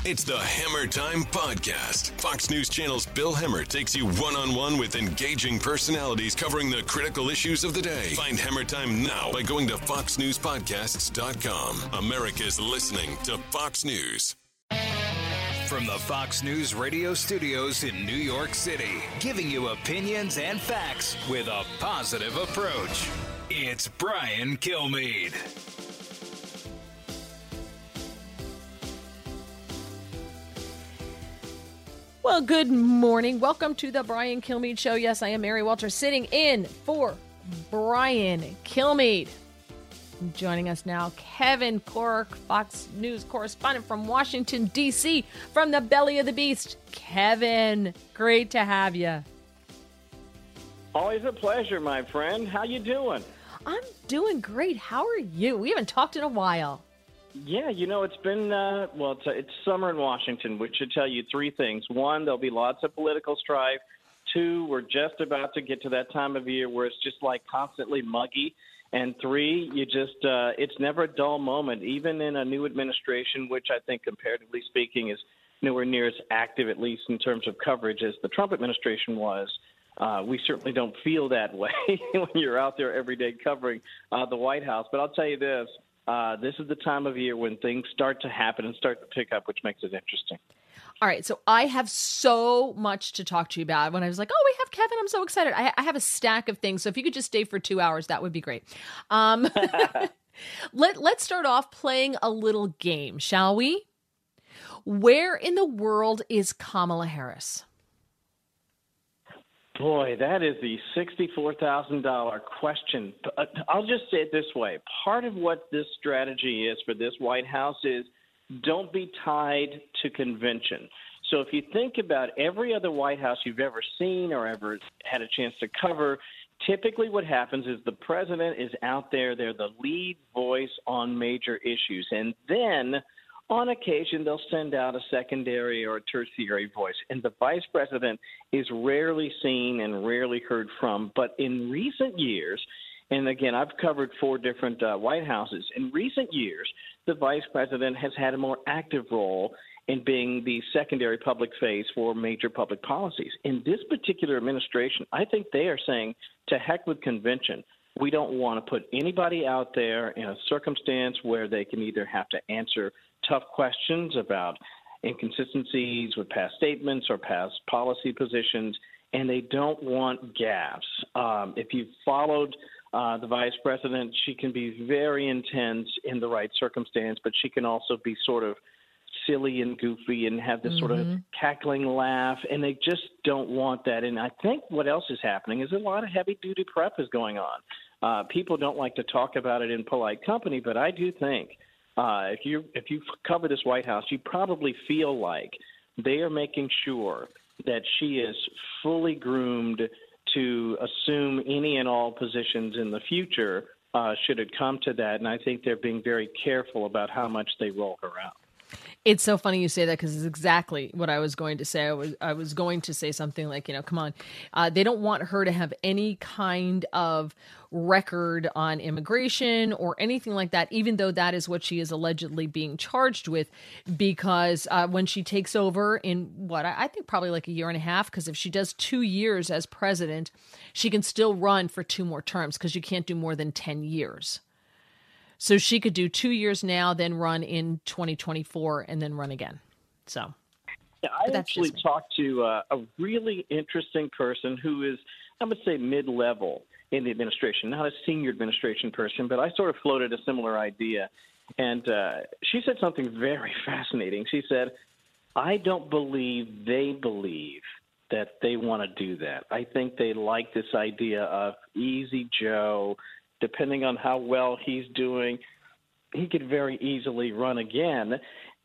It's the Hemmer Time Podcast. Fox News Channel's Bill Hemmer takes you one on one with engaging personalities covering the critical issues of the day. Find Hemmer Time now by going to FoxNewsPodcasts.com. America's listening to Fox News. From the Fox News radio studios in New York City, giving you opinions and facts with a positive approach. It's Brian Kilmeade. Well, good morning. Welcome to the Brian Kilmeade Show. Yes, I am Mary Walter sitting in for Brian Kilmeade. Joining us now, Kevin Corke, Fox News correspondent from Washington, D.C., from the belly of the beast. Kevin, great to have you. Always a pleasure, my friend. How you doing? I'm doing great. How are you? We haven't talked in a while. Yeah, you know, it's been, uh, well, it's, it's summer in Washington, which should tell you three things. One, there'll be lots of political strife. Two, we're just about to get to that time of year where it's just like constantly muggy. And three, you just, uh, it's never a dull moment, even in a new administration, which I think, comparatively speaking, is nowhere near as active, at least in terms of coverage, as the Trump administration was. Uh, we certainly don't feel that <laughs> way when you're out there every day covering uh, the White House. But I'll tell you this uh, this is the time of year when things start to happen and start to pick up, which makes it interesting. All right, so I have so much to talk to you about. When I was like, "Oh, we have Kevin," I'm so excited. I, I have a stack of things. So if you could just stay for two hours, that would be great. Um, <laughs> let Let's start off playing a little game, shall we? Where in the world is Kamala Harris? Boy, that is the $64,000 question. I'll just say it this way. Part of what this strategy is for this White House is don't be tied to convention. So if you think about every other White House you've ever seen or ever had a chance to cover, typically what happens is the president is out there, they're the lead voice on major issues. And then on occasion, they'll send out a secondary or a tertiary voice, and the vice president is rarely seen and rarely heard from. But in recent years, and again, I've covered four different uh, White Houses. In recent years, the vice president has had a more active role in being the secondary public face for major public policies. In this particular administration, I think they are saying to heck with convention. We don't want to put anybody out there in a circumstance where they can either have to answer tough questions about inconsistencies with past statements or past policy positions, and they don't want gaps. Um, if you've followed uh, the vice president, she can be very intense in the right circumstance, but she can also be sort of silly and goofy and have this mm-hmm. sort of mm-hmm. cackling laugh, and they just don't want that. And I think what else is happening is a lot of heavy duty prep is going on. Uh, people don't like to talk about it in polite company, but I do think uh, if you if you cover this White House, you probably feel like they are making sure that she is fully groomed to assume any and all positions in the future uh, should it come to that. And I think they're being very careful about how much they roll her out. It's so funny you say that because it's exactly what I was going to say. I was I was going to say something like, you know, come on, uh, they don't want her to have any kind of record on immigration or anything like that, even though that is what she is allegedly being charged with. Because uh, when she takes over in what I, think probably like a year and a half, because if she does two years as president, she can still run for two more terms because you can't do more than ten years. So she could do two years now, then run in 2024, and then run again. So. Yeah, I actually talked to uh, a really interesting person who is, I would say, mid level in the administration, not a senior administration person, but I sort of floated a similar idea. And uh, she said something very <laughs> fascinating. She said, I don't believe they believe that they want to do that. I think they like this idea of easy Joe depending on how well he's doing, he could very easily run again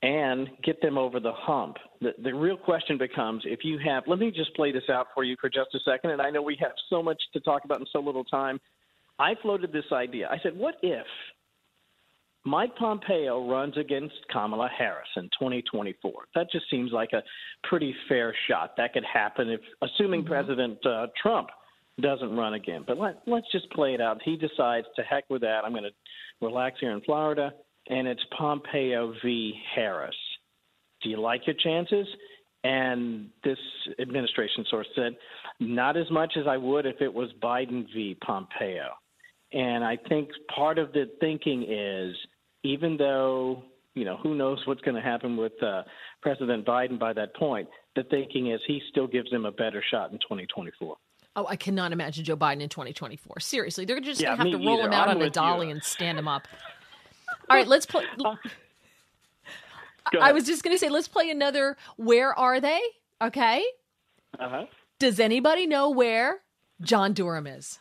and get them over the hump. The, the real question becomes if you have, let me just play this out for you for just a second. And I know we have so much to talk about in so little time. I floated this idea. I said, what if Mike Pompeo runs against Kamala Harris in 2024. That just seems like a pretty fair shot. That could happen if, assuming mm-hmm. President uh, Trump doesn't run again. But let, let's just play it out. He decides to heck with that. I'm going to relax here in Florida, and it's Pompeo v. Harris. Do you like your chances? And this administration source said, not as much as I would if it was Biden v. Pompeo. And I think part of the thinking is even though, you know, who knows what's going to happen with uh, President Biden by that point, the thinking is he still gives him a better shot in 2024. Oh, I cannot imagine Joe Biden in 2024. Seriously, they're just yeah, going to have to roll either. him out I'm on a dolly you. and stand him up. All right, let's play. <laughs> I was just going to say, let's play another. Where are they? Okay. Uh huh. Does anybody know where John Durham is?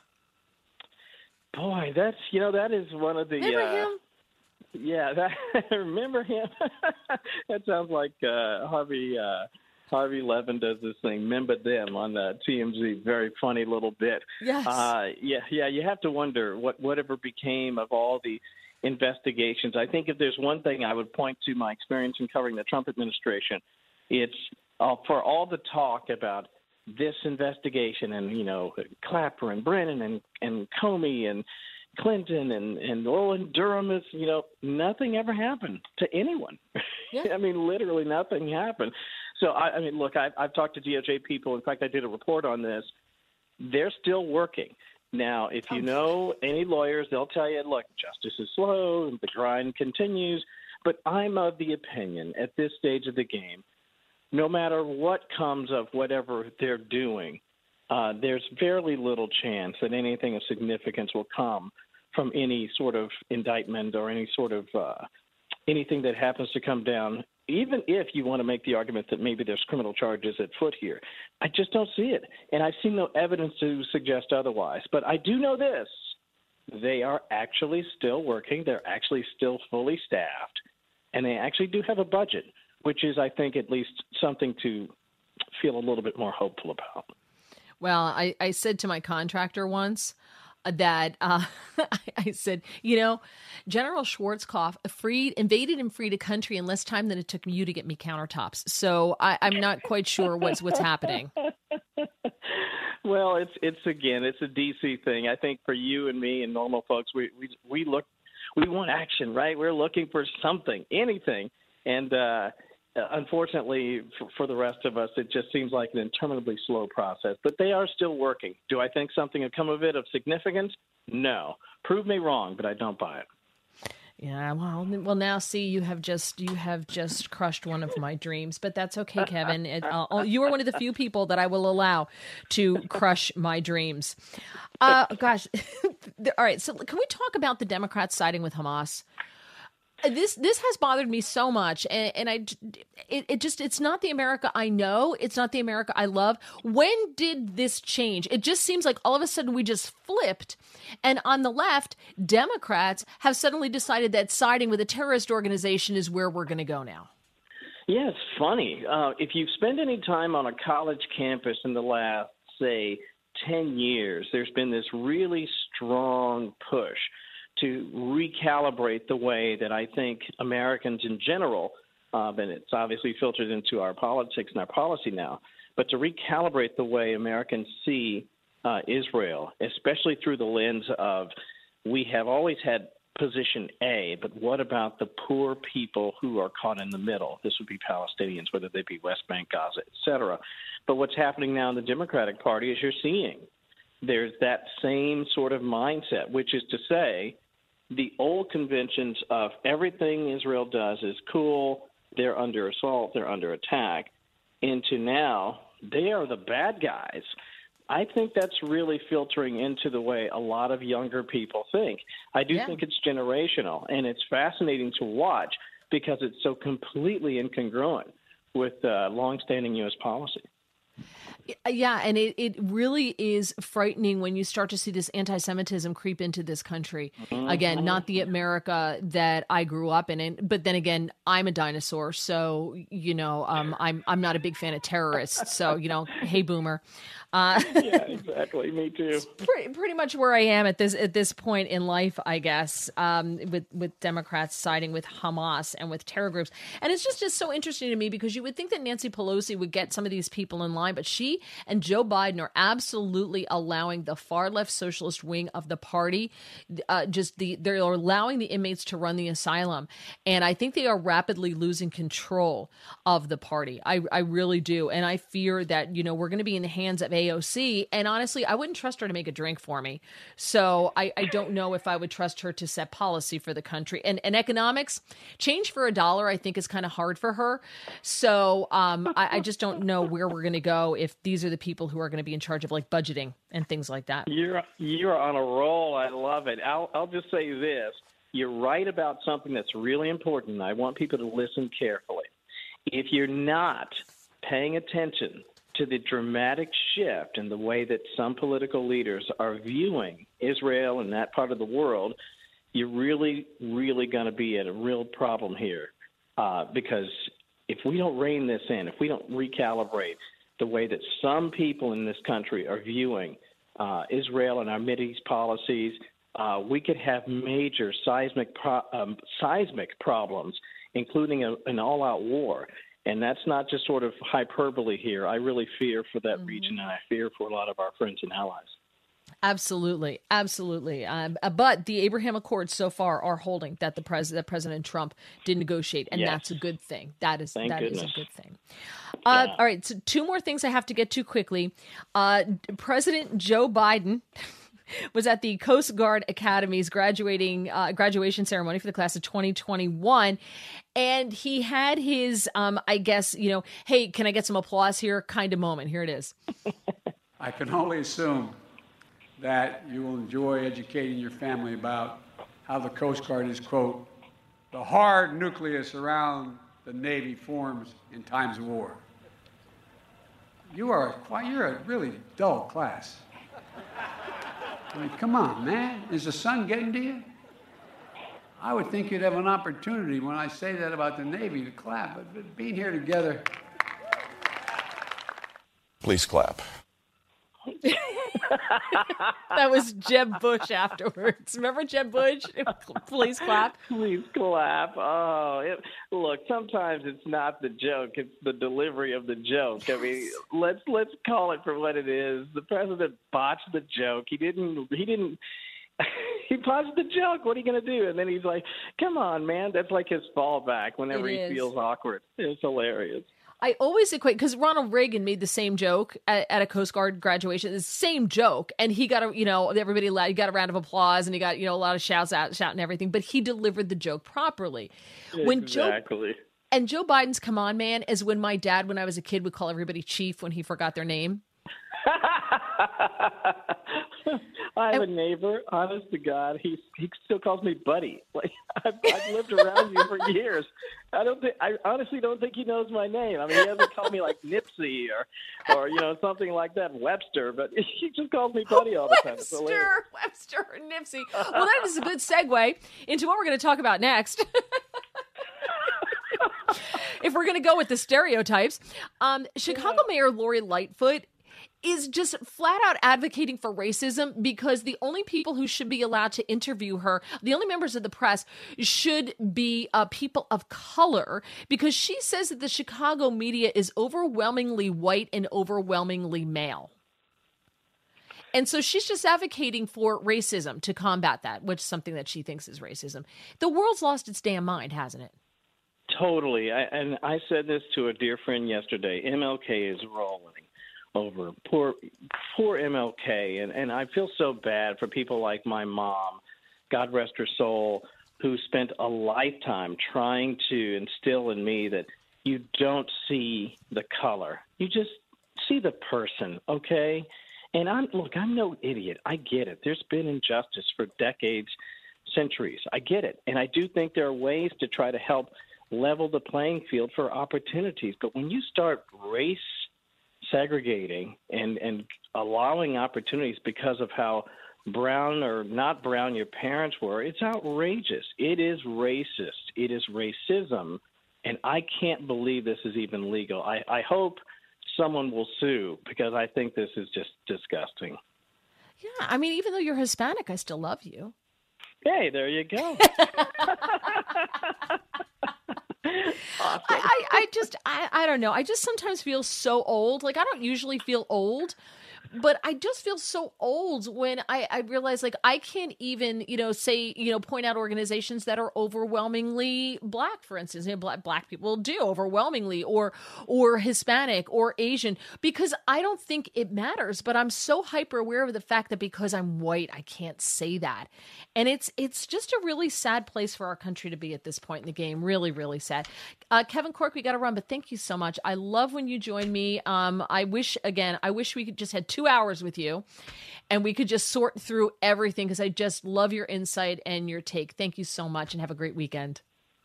Boy, that's you know that is one of the. Remember uh, him? Yeah, <laughs> that remember him. <laughs> that sounds like uh, Harvey uh, Harvey Levin does this thing. Remember them on uh, TMZ. Very funny little bit. Yes. Uh, yeah, yeah. You have to wonder what whatever became of all the investigations. I think if there's one thing I would point to my experience in covering the Trump administration, it's uh, for all the talk about this investigation and you know Clapper and Brennan and and Comey and Clinton and and Roland Durham is you know nothing ever happened to anyone. Yeah. <laughs> I mean literally nothing happened. So I, I mean look I've, I've talked to DOJ people. In fact I did a report on this. They're still working. Now, if you know any lawyers, they'll tell you, look, justice is slow and the grind continues. But I'm of the opinion at this stage of the game no matter what comes of whatever they're doing, uh, there's fairly little chance that anything of significance will come from any sort of indictment or any sort of uh, anything that happens to come down. Even if you want to make the argument that maybe there's criminal charges at foot here, I just don't see it, and I've seen no evidence to suggest otherwise. But I do know this: they are actually still working. They're actually still fully staffed, and they actually do have a budget which is, I think, at least something to feel a little bit more hopeful about. Well, I, I said to my contractor once that uh, <laughs> I said, you know, General Schwarzkopf freed, invaded and freed a country in less time than it took you to get me countertops. So I, I'm not quite sure what's what's happening. <laughs> well, it's it's again, it's a DC thing. I think for you and me and normal folks, we we we look, we want action, right? We're looking for something, anything, and. uh, unfortunately, for, for, the rest of us, it just seems like an interminably slow process. But they are still working. Do I think something will come of it of significance? No. Prove me wrong, but I don't buy it. Yeah, well, well, now see, you have just you have just crushed one of my dreams, but that's okay, Kevin. It, uh, you are one of the few people that I will allow to crush my dreams. Uh, gosh, <laughs> all right. So, can we talk about the Democrats siding with Hamas? This this has bothered me so much and, and i it, it, just it's not the america i know. It's not the america i love. When did this change? It just seems like all of a sudden we just flipped and on the left democrats have suddenly decided that siding with a terrorist organization is where we're going to go now. Yeah it's funny. Uh, if you've spent any time on a college campus in the last say 10 years there's been this really strong push to recalibrate the way that I think Americans in general, um, and it's obviously filtered into our politics and our policy now, but to recalibrate the way Americans see uh, Israel, especially through the lens of we have always had position A, but what about the poor people who are caught in the middle? This would be Palestinians, whether they be West Bank, Gaza, et cetera. But what's happening now in the Democratic Party is you're seeing there's that same sort of mindset, which is to say, the old conventions of everything Israel does is cool, they're under assault, they're under attack, into now they are the bad guys. I think that's really filtering into the way a lot of younger people think. I do Yeah. think it's generational, and it's fascinating to watch because it's so completely incongruent with uh, longstanding U.S. policy. Yeah, and it, it really is frightening when you start to see this anti Semitism creep into this country. Mm-hmm. Again, not the America that I grew up in. And, but then again, I'm a dinosaur. So, you know, um, I'm, I'm not a big fan of terrorists. So, you know, hey, boomer. Uh, <laughs> yeah, <laughs> exactly. Me too. pretty, pretty much where I am at this at this point in life, I guess, um, with with Democrats siding with Hamas and with terror groups, and it's just just so interesting to me because you would think that Nancy Pelosi would get some of these people in line, but she and Joe Biden are absolutely allowing the far left socialist wing of the party, uh, just the they're allowing the inmates to run the asylum, and I think they are rapidly losing control of the party. I I really do, and I fear that you know we're going to be in the hands of AOC, and honestly, I wouldn't trust her to make a drink for me. So I, I don't know if I would trust her to set policy for the country. And, and economics, change for a dollar, I think is kind of hard for her. So um, I, I just don't know where we're going to go if these are the people who are going to be in charge of like budgeting and things like that. You're you're on a roll. I love it. I'll I'll just say this. You're right about something that's really important. I want people to listen carefully. If you're not paying attention to the dramatic shift in the way that some political leaders are viewing Israel and that part of the world, you're really, really going to be at a real problem here. Uh, because if we don't rein this in, if we don't recalibrate the way that some people in this country are viewing uh, Israel and our Mideast policies, uh, we could have major seismic pro- um, seismic problems, including a, an all-out war. And that's not just sort of hyperbole here. I really fear for that region, and I fear for a lot of our friends and allies. Absolutely, absolutely. Um, uh, but the Abraham Accords so far are holding that the president, that President Trump did negotiate, and Yes. that's a good thing. That is Thank that is a good thing. Uh, All right, so two more things I have to get to quickly. Uh, President Joe Biden. <laughs> Was at the Coast Guard Academy's graduating uh, graduation ceremony for the class of 2021, and he had his, um, I guess, you know, hey, can I get some applause here? Kind of moment. Here it is. <laughs> I can only assume that you will enjoy educating your family about how the Coast Guard is, quote, the hard nucleus around the Navy forms in times of war. You are quite, you're a really dull class. I mean, come on, man. Is the sun getting to you? I would think you'd have an opportunity when I say that about the Navy to clap, but, being here together, Please clap. <laughs> that was Jeb Bush afterwards. Remember Jeb Bush? <laughs> Please clap. Please clap. Oh, it, look. Sometimes it's not the joke; it's the delivery of the joke. I mean, let's let's call it for what it is. The president botched the joke. He didn't. He didn't. <laughs> he botched the joke. What are you going to do? And then he's like, "Come on, man." That's like his fallback whenever It he is. feels awkward. It's hilarious. I always equate because Ronald Reagan made the same joke at, at a Coast Guard graduation, the same joke, and he got a you know everybody he got a round of applause and he got you know a lot of shouts out shout and everything, but he delivered the joke properly. When Joe and Joe Biden's "Come on, man" is when my dad, when I was a kid, would call everybody chief when he forgot their name. <laughs> I have a neighbor. Honest to God, he he still calls me buddy. <laughs> Like I've, I've lived <laughs> around you for years. I don't think I honestly don't think he knows my name. I mean, he hasn't called me like Nipsey or or you know something like that, Webster. But he just calls me buddy all the time. Webster, Webster, Nipsey. Well, that is a good segue into what we're going to talk about next. if we're going to go with the stereotypes, um, Chicago Mayor Lori Lightfoot is just flat out advocating for racism because the only people who should be allowed to interview her, the only members of the press, should be uh, people of color because she says that the Chicago media is overwhelmingly white and overwhelmingly male. And so she's just advocating for racism to combat that, which is something that she thinks is racism. The world's lost its damn mind, hasn't it? Totally. I, and I said this to a dear friend yesterday. MLK is rolling over poor poor MLK and and I feel so bad for people like my mom, God rest her soul, who spent a lifetime trying to instill in me that you don't see the color. You just see the person, okay? And I'm look, I'm no idiot. I get it. There's been injustice for decades, centuries. I get it. And I do think there are ways to try to help level the playing field for opportunities. But when you start race segregating and and allowing opportunities because of how brown or not brown your parents were, it's outrageous. It is racist. It is racism. And I can't believe this is even legal. I, I hope someone will sue because I think this is just disgusting. Yeah, I mean, even though you're Hispanic, I still love you. Hey, there you go. <laughs> <laughs> I, I, I just I, I don't know. I just sometimes feel so old. Like I don't usually feel old, but I just feel so old when I, I realize like I can't even, you know, say, you know, point out organizations that are overwhelmingly black, for instance. You know, black, black people do overwhelmingly or or Hispanic or Asian because I don't think it matters, but I'm so hyper aware of the fact that because I'm white, I can't say that. And it's it's just a really sad place for our country to be at this point in the game. Really, really sad. Uh, Kevin Corke, we got to run, but thank you so much. I love when you join me. Um, I wish again, I wish we could just had two hours with you and we could just sort through everything because I just love your insight and your take. Thank you so much and have a great weekend.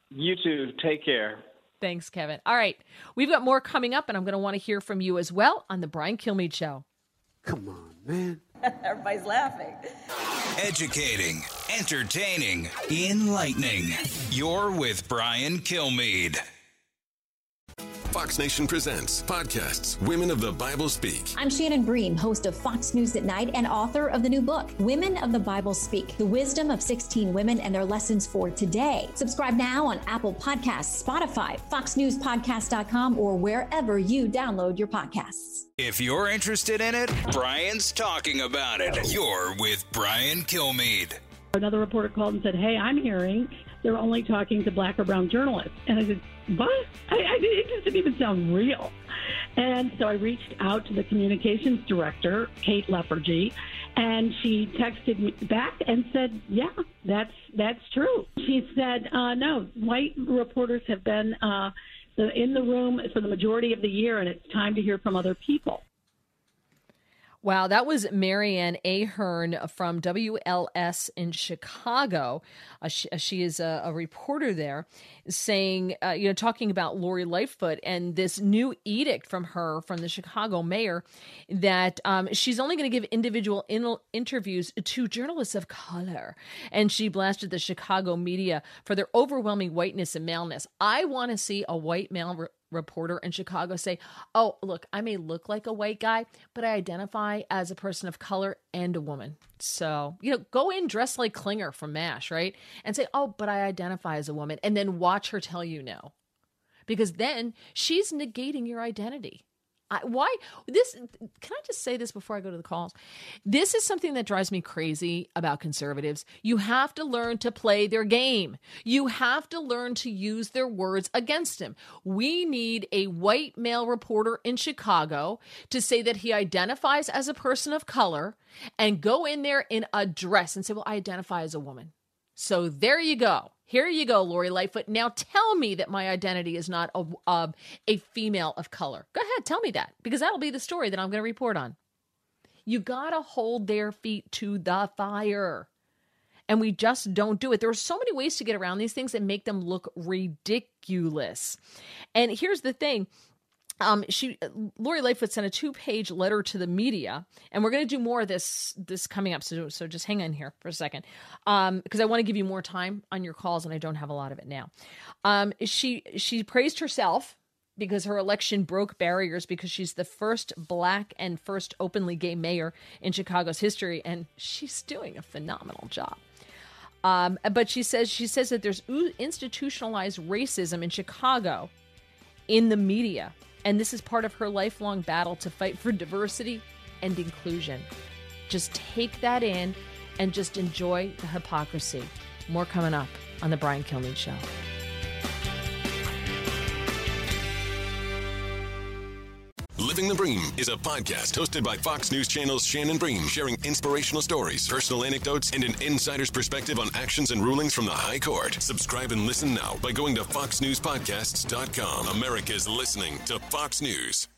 You too. Take care. Thanks, Kevin. All right. We've got more coming up, and I'm going to want to hear from you as well on The Brian Kilmeade Show. Come on, man. <laughs> Everybody's laughing. Educating, entertaining, enlightening. You're with Brian Kilmeade. Fox Nation presents podcasts Women of the Bible Speak. I'm Shannon Bream, host of Fox News at Night and author of the new book, Women of the Bible Speak The Wisdom of 16 Women and Their Lessons for Today. Subscribe now on Apple Podcasts, Spotify, FoxNewsPodcast.com, or wherever you download your podcasts. If you're interested in it, Brian's talking about it. You're with Brian Kilmeade. Another reporter called and said, Hey, I'm hearing they're only talking to black or brown journalists. And I said, What? I, I, it just didn't even sound real. And so I reached out to the communications director, Kate LeFurgy, and she texted me back and said, "Yeah, that's that's true." She said, uh, "No, white reporters have been uh, in the room for the majority of the year, and it's time to hear from other people." Wow, that was Mary Ann Ahern from WLS in Chicago. Uh, she, uh, she, is a, a, reporter there, saying, uh, you know, talking about Lori Lightfoot and this new edict from her, from the Chicago mayor, that um, she's only going to give individual in- interviews to journalists of color. And she blasted the Chicago media for their overwhelming whiteness and maleness. I want to see a white male. Re- reporter in Chicago say, Oh, look, I may look like a white guy, but I identify as a person of color and a woman. So, you know, go in dressed like Klinger from MASH, right? And say, Oh, but I identify as a woman. And then watch her tell you no. Because then she's negating your identity. I, why this can i just say this before i go to the calls? This is something that drives me crazy about conservatives. You have to learn to play their game. You have to learn to use their words against him. We need a white male reporter in chicago to say that he identifies as a person of color and go in there in a dress and say well i identify as a woman. So there you go here you go, Lori Lightfoot. Now tell me that my identity is not a, a, female of color. Go ahead, tell me that, because that'll be the story that I'm going to report on. You got to hold their feet to the fire. And we just don't do it. There are so many ways to get around these things that make them look ridiculous. And here's the thing um, she Lori Lightfoot sent a two-page letter to the media, and we're going to do more of this this coming up. So so just hang on here for a second, um, because I want to give you more time on your calls, and I don't have a lot of it now. Um, she she praised herself because her election broke barriers because she's the first black and first openly gay mayor in Chicago's history, and she's doing a phenomenal job. Um, but she says she says that there's institutionalized racism in Chicago in the media and this is part of her lifelong battle to fight for diversity and inclusion. Just take that in and just enjoy the hypocrisy. More coming up on The Brian Kilmeade Show. Living the Bream is a podcast hosted by Fox News Channel's Shannon Bream, sharing inspirational stories, personal anecdotes, and an insider's perspective on actions and rulings from the High Court. Subscribe and listen now by going to foxnewspodcasts.com. America's listening to Fox News.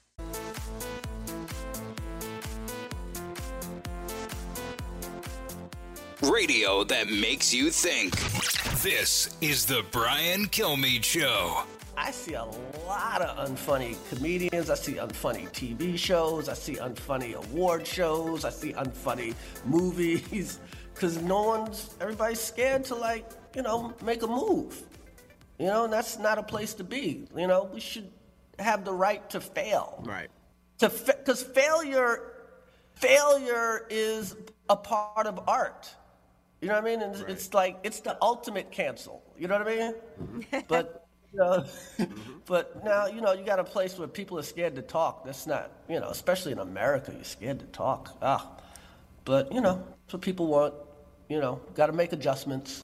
Radio that makes you think. This is the Brian Kilmeade Show. I see a lot of unfunny comedians. I see unfunny TV shows. I see unfunny award shows. I see unfunny <laughs> movies. Because no one's, everybody's scared to, like, you know, make a move. You know, and that's not a place to be. You know, we should have the right to fail. Right. To because fa- failure, failure is a part of art. You know what I mean? And It's like it's the ultimate cancel. You know what I mean? Mm-hmm. but you know, <laughs> but now you know you got a place where people are scared to talk. That's not you know, especially in America, you're scared to talk. Ah, but you know, that's what people want. You know, got to make adjustments.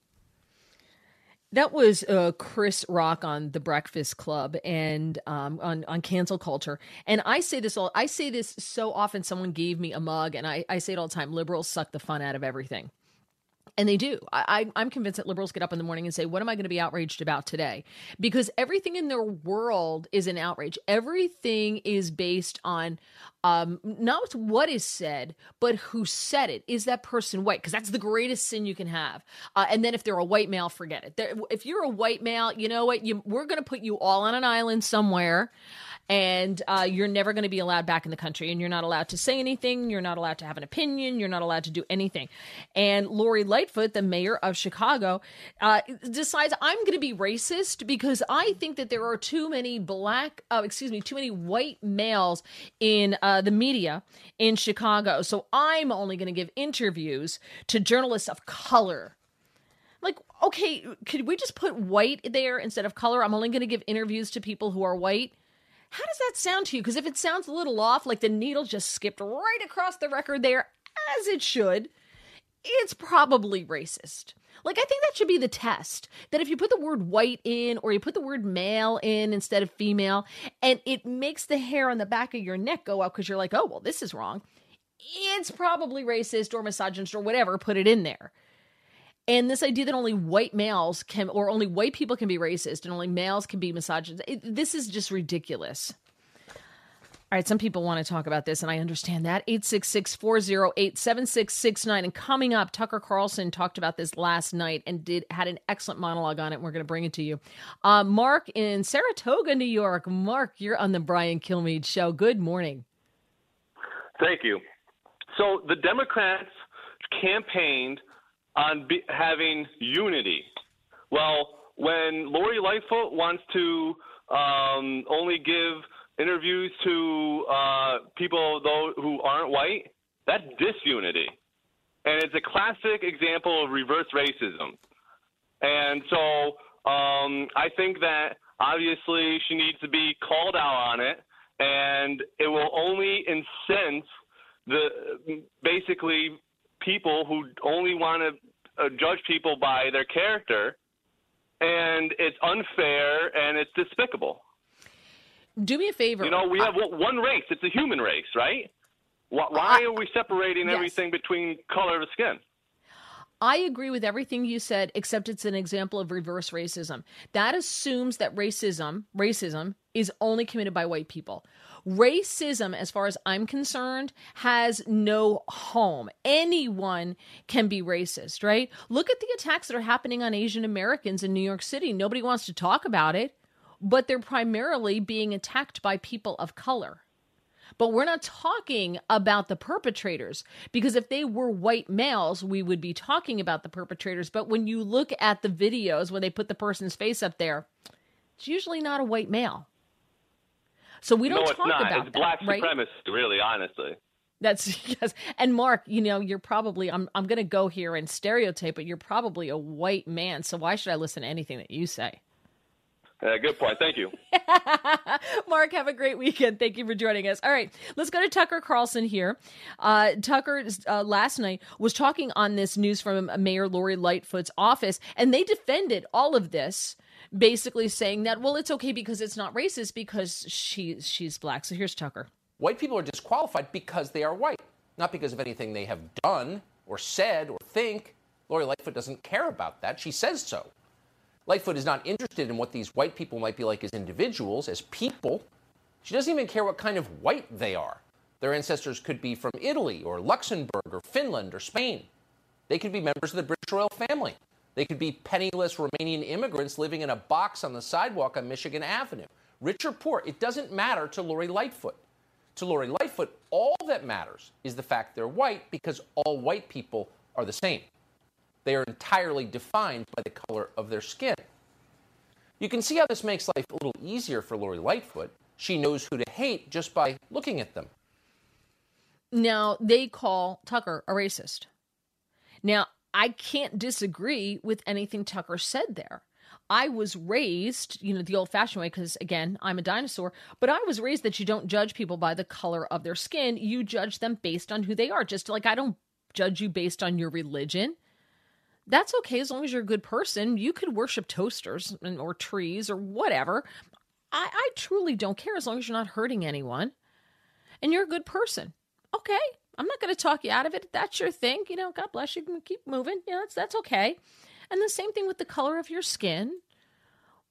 That was uh, Chris Rock on the Breakfast Club and um, on on cancel culture. And I say this all. I say this so often. Someone gave me a mug, and I, I say it all the time. Liberals suck the fun out of everything. And they do. I, am convinced that liberals get up in the morning and say, What am I going to be outraged about today? Because everything in their world is an outrage. Everything is based on um, not what is said, but who said it. Is that person white? Because that's the greatest sin you can have. Uh, and then if they're a white male, forget it. They're, if you're a white male, you know what? You, we're going to put you all on an island somewhere and uh, you're never going to be allowed back in the country and you're not allowed to say anything you're not allowed to have an opinion you're not allowed to do anything. And lori lightfoot the mayor of chicago uh, decides i'm going to be racist because i think that there are too many black uh, excuse me too many white males in uh, the media in chicago. So i'm only going to give interviews to journalists of color. Like okay could we just put white there instead of color? I'm only going to give interviews to people who are white how does that sound to you? Because if it sounds a little off, like the needle just skipped right across the record there, as it should, it's probably racist. Like, I think that should be the test. That if you put the word white in or you put the word male in instead of female, and it makes the hair on the back of your neck go up because you're like, oh, well, this is wrong, it's probably racist or misogynist or whatever, put it in there. And this idea that only white males can, or only white people can be racist and only males can be misogynist, it, this is just ridiculous. All right, some people want to talk about this, and I understand that. 866 408 7669. And coming up, Tucker Carlson talked about this last night and did had an excellent monologue on it. We're going to bring it to you. Uh, Mark in Saratoga, New York. Mark, you're on the Brian Kilmeade Show. Good morning. Thank you. So the Democrats campaigned on be, having unity. Well, when Lori Lightfoot wants to um, only give interviews to uh, people though who aren't white, that's disunity, and it's a classic example of reverse racism. And so um, I think that obviously she needs to be called out on it, and it will only incense the basically people who only want to uh, judge people by their character, and it's unfair and it's despicable. Do me a favor. You know, we have one race. It's a human race, right? Why, why are we separating yes. everything between color of skin? I agree with everything you said, except it's an example of reverse racism. That assumes that racism, racism, is only committed by white people. Racism, as far as I'm concerned, has no home. Anyone can be racist, right? Look at the attacks that are happening on Asian Americans in New York City. Nobody wants to talk about it, but they're primarily being attacked by people of color. But we're not talking about the perpetrators because if they were white males, we would be talking about the perpetrators. But when you look at the videos when they put the person's face up there, it's usually not a white male. So we don't no, talk not. about it's black that, right? supremacist, really, honestly. That's <laughs> yes. And Mark, you know, you're probably I'm I'm going to go here and stereotype, but you're probably a white man. So why should I listen to anything that you say? Uh, good point. Thank you. <laughs> Mark, have a great weekend. Thank you for joining us. All right, let's go to Tucker Carlson here. Uh, Tucker uh, last night was talking on this news from Mayor Lori Lightfoot's office, and they defended all of this, basically saying that well, it's okay because it's not racist because she she's black. So here's Tucker. White people are disqualified because they are white, not because of anything they have done or said or think. Lori Lightfoot doesn't care about that. She says so. Lightfoot is not interested in what these white people might be like as individuals, as people. She doesn't even care what kind of white they are. Their ancestors could be from Italy or Luxembourg or Finland or Spain. They could be members of the British royal family. They could be penniless Romanian immigrants living in a box on the sidewalk on Michigan Avenue. Rich or poor, it doesn't matter to Lori Lightfoot. To Lori Lightfoot, all that matters is the fact they're white because all white people are the same. They are entirely defined by the color of their skin. You can see how this makes life a little easier for Lori Lightfoot. She knows who to hate just by looking at them. Now, they call Tucker a racist. Now, I can't disagree with anything Tucker said there. I was raised, you know, the old fashioned way, because again, I'm a dinosaur, but I was raised that you don't judge people by the color of their skin. You judge them based on who they are. Just like I don't judge you based on your religion. That's okay as long as you're a good person. You could worship toasters or trees or whatever. I, I truly don't care as long as you're not hurting anyone and you're a good person. Okay. I'm not going to talk you out of it. That's your thing. You know, God bless you. Keep moving. Yeah, that's that's okay. And the same thing with the color of your skin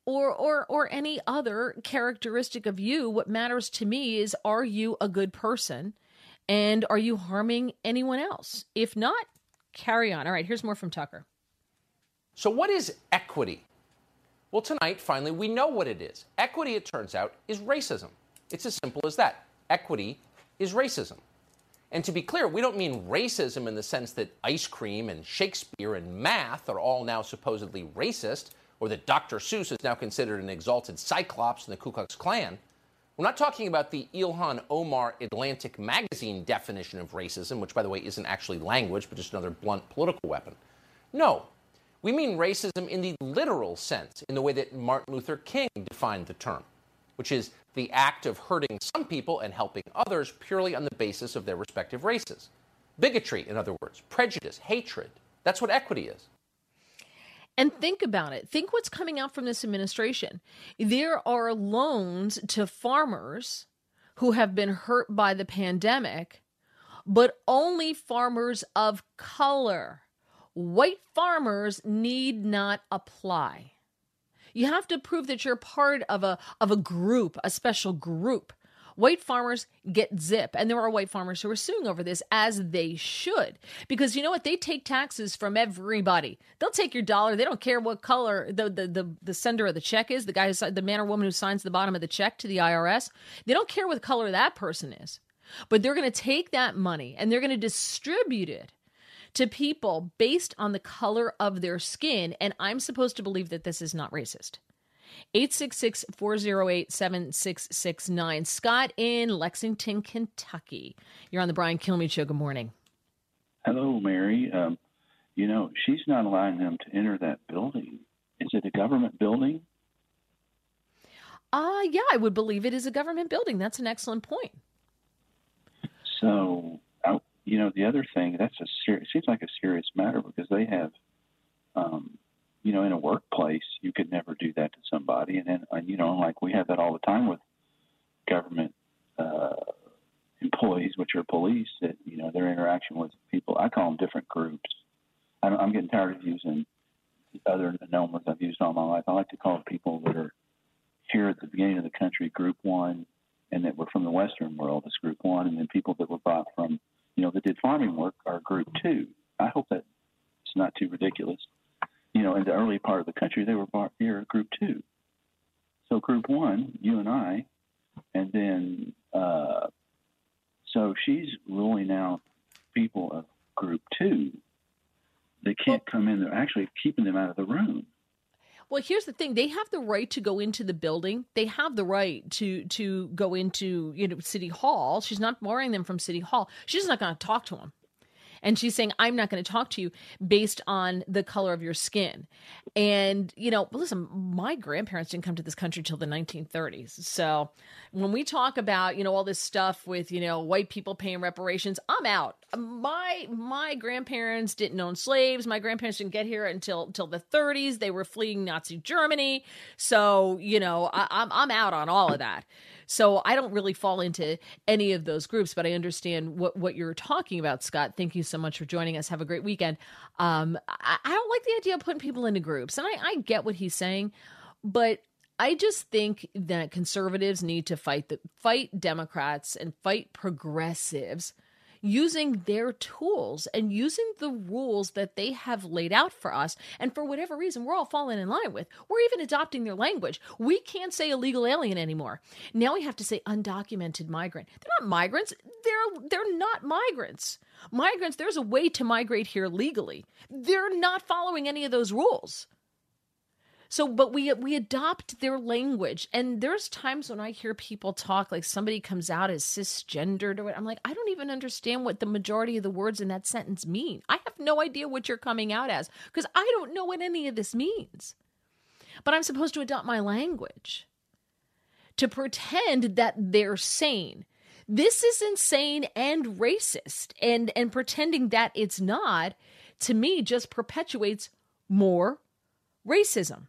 or or or any other characteristic of you. What matters to me is are you a good person and are you harming anyone else? If not, carry on. All right, here's more from Tucker. So what is equity? Well, tonight finally we know what it is. Equity it turns out is racism. It's as simple as that. Equity is racism. And to be clear, we don't mean racism in the sense that ice cream and Shakespeare and math are all now supposedly racist, or that Dr. Seuss is now considered an exalted cyclops in the Ku Klux Klan. We're not talking about the Ilhan Omar Atlantic magazine definition of racism, which, by the way, isn't actually language, but just another blunt political weapon. No, we mean racism in the literal sense, in the way that Martin Luther King defined the term, which is the act of hurting some people and helping others purely on the basis of their respective races. Bigotry, in other words, prejudice, hatred. That's what equity is. And think about it. Think what's coming out from this administration. There are loans to farmers who have been hurt by the pandemic, but only farmers of color. White farmers need not apply. You have to prove that you're part of a of a group, a special group. White farmers get zip, and there are white farmers who are suing over this, as they should, because you know what? They take taxes from everybody. They'll take your dollar. They don't care what color the the the, the sender of the check is, the guy, who, the man or woman who signs the bottom of the check to the IRS. They don't care what color that person is, but they're going to take that money and they're going to distribute it to people based on the color of their skin. And I'm supposed to believe that this is not racist. 866 408 7669. Scott in Lexington, Kentucky. You're on the Brian Kilmeade Show. Good morning. Hello, Mary. Um, you know, she's not allowing them to enter that building. Is it a government building? Uh, yeah, I would believe it is a government building. That's an excellent point. So you know, the other thing that's a serious seems like a serious matter because they have, um, you know, in a workplace you could never do that to somebody, and then and, you know, like we have that all the time with government uh, employees, which are police, that you know their interaction with people. I call them different groups. I'm, I'm getting tired of using other numbers I've used all my life. I like to call people that are here at the beginning of the country Group One, and that were from the Western world as Group One, and then people that were brought from you know, that did farming work are group two. I hope that it's not too ridiculous. You know, in the early part of the country, they were brought here group two. So group one, you and I, and then uh, so she's ruling out people of group two. They can't come in. They're actually keeping them out of the room. Well, here's the thing: they have the right to go into the building. They have the right to to go into you know City Hall. She's not barring them from City Hall. She's not going to talk to them. And she's saying, I'm not going to talk to you based on the color of your skin. And, you know, listen, my grandparents didn't come to this country till the 1930s. So when we talk about, you know, all this stuff with, you know, white people paying reparations, I'm out. My my grandparents didn't own slaves. My grandparents didn't get here until until the 30s. They were fleeing Nazi Germany. So, you know, I, I'm I'm out on all of that. So I don't really fall into any of those groups, but I understand what, what you're talking about, Scott. Thank you so much for joining us. Have a great weekend. Um, I, I don't like the idea of putting people into groups, and I, I get what he's saying, but I just think that conservatives need to fight the fight Democrats and fight progressives using their tools and using the rules that they have laid out for us. And for whatever reason, we're all falling in line with. We're even adopting their language. We can't say illegal alien anymore. Now we have to say undocumented migrant. They're not migrants. They're they're not migrants. Migrants, there's a way to migrate here legally. They're not following any of those rules. So, but we we adopt their language, and there's times when I hear people talk like somebody comes out as cisgendered or what. I'm like, I don't even understand what the majority of the words in that sentence mean. I have no idea what you're coming out as because I don't know what any of this means. But I'm supposed to adopt my language to pretend that they're sane. This is insane and racist, and and pretending that it's not to me just perpetuates more racism.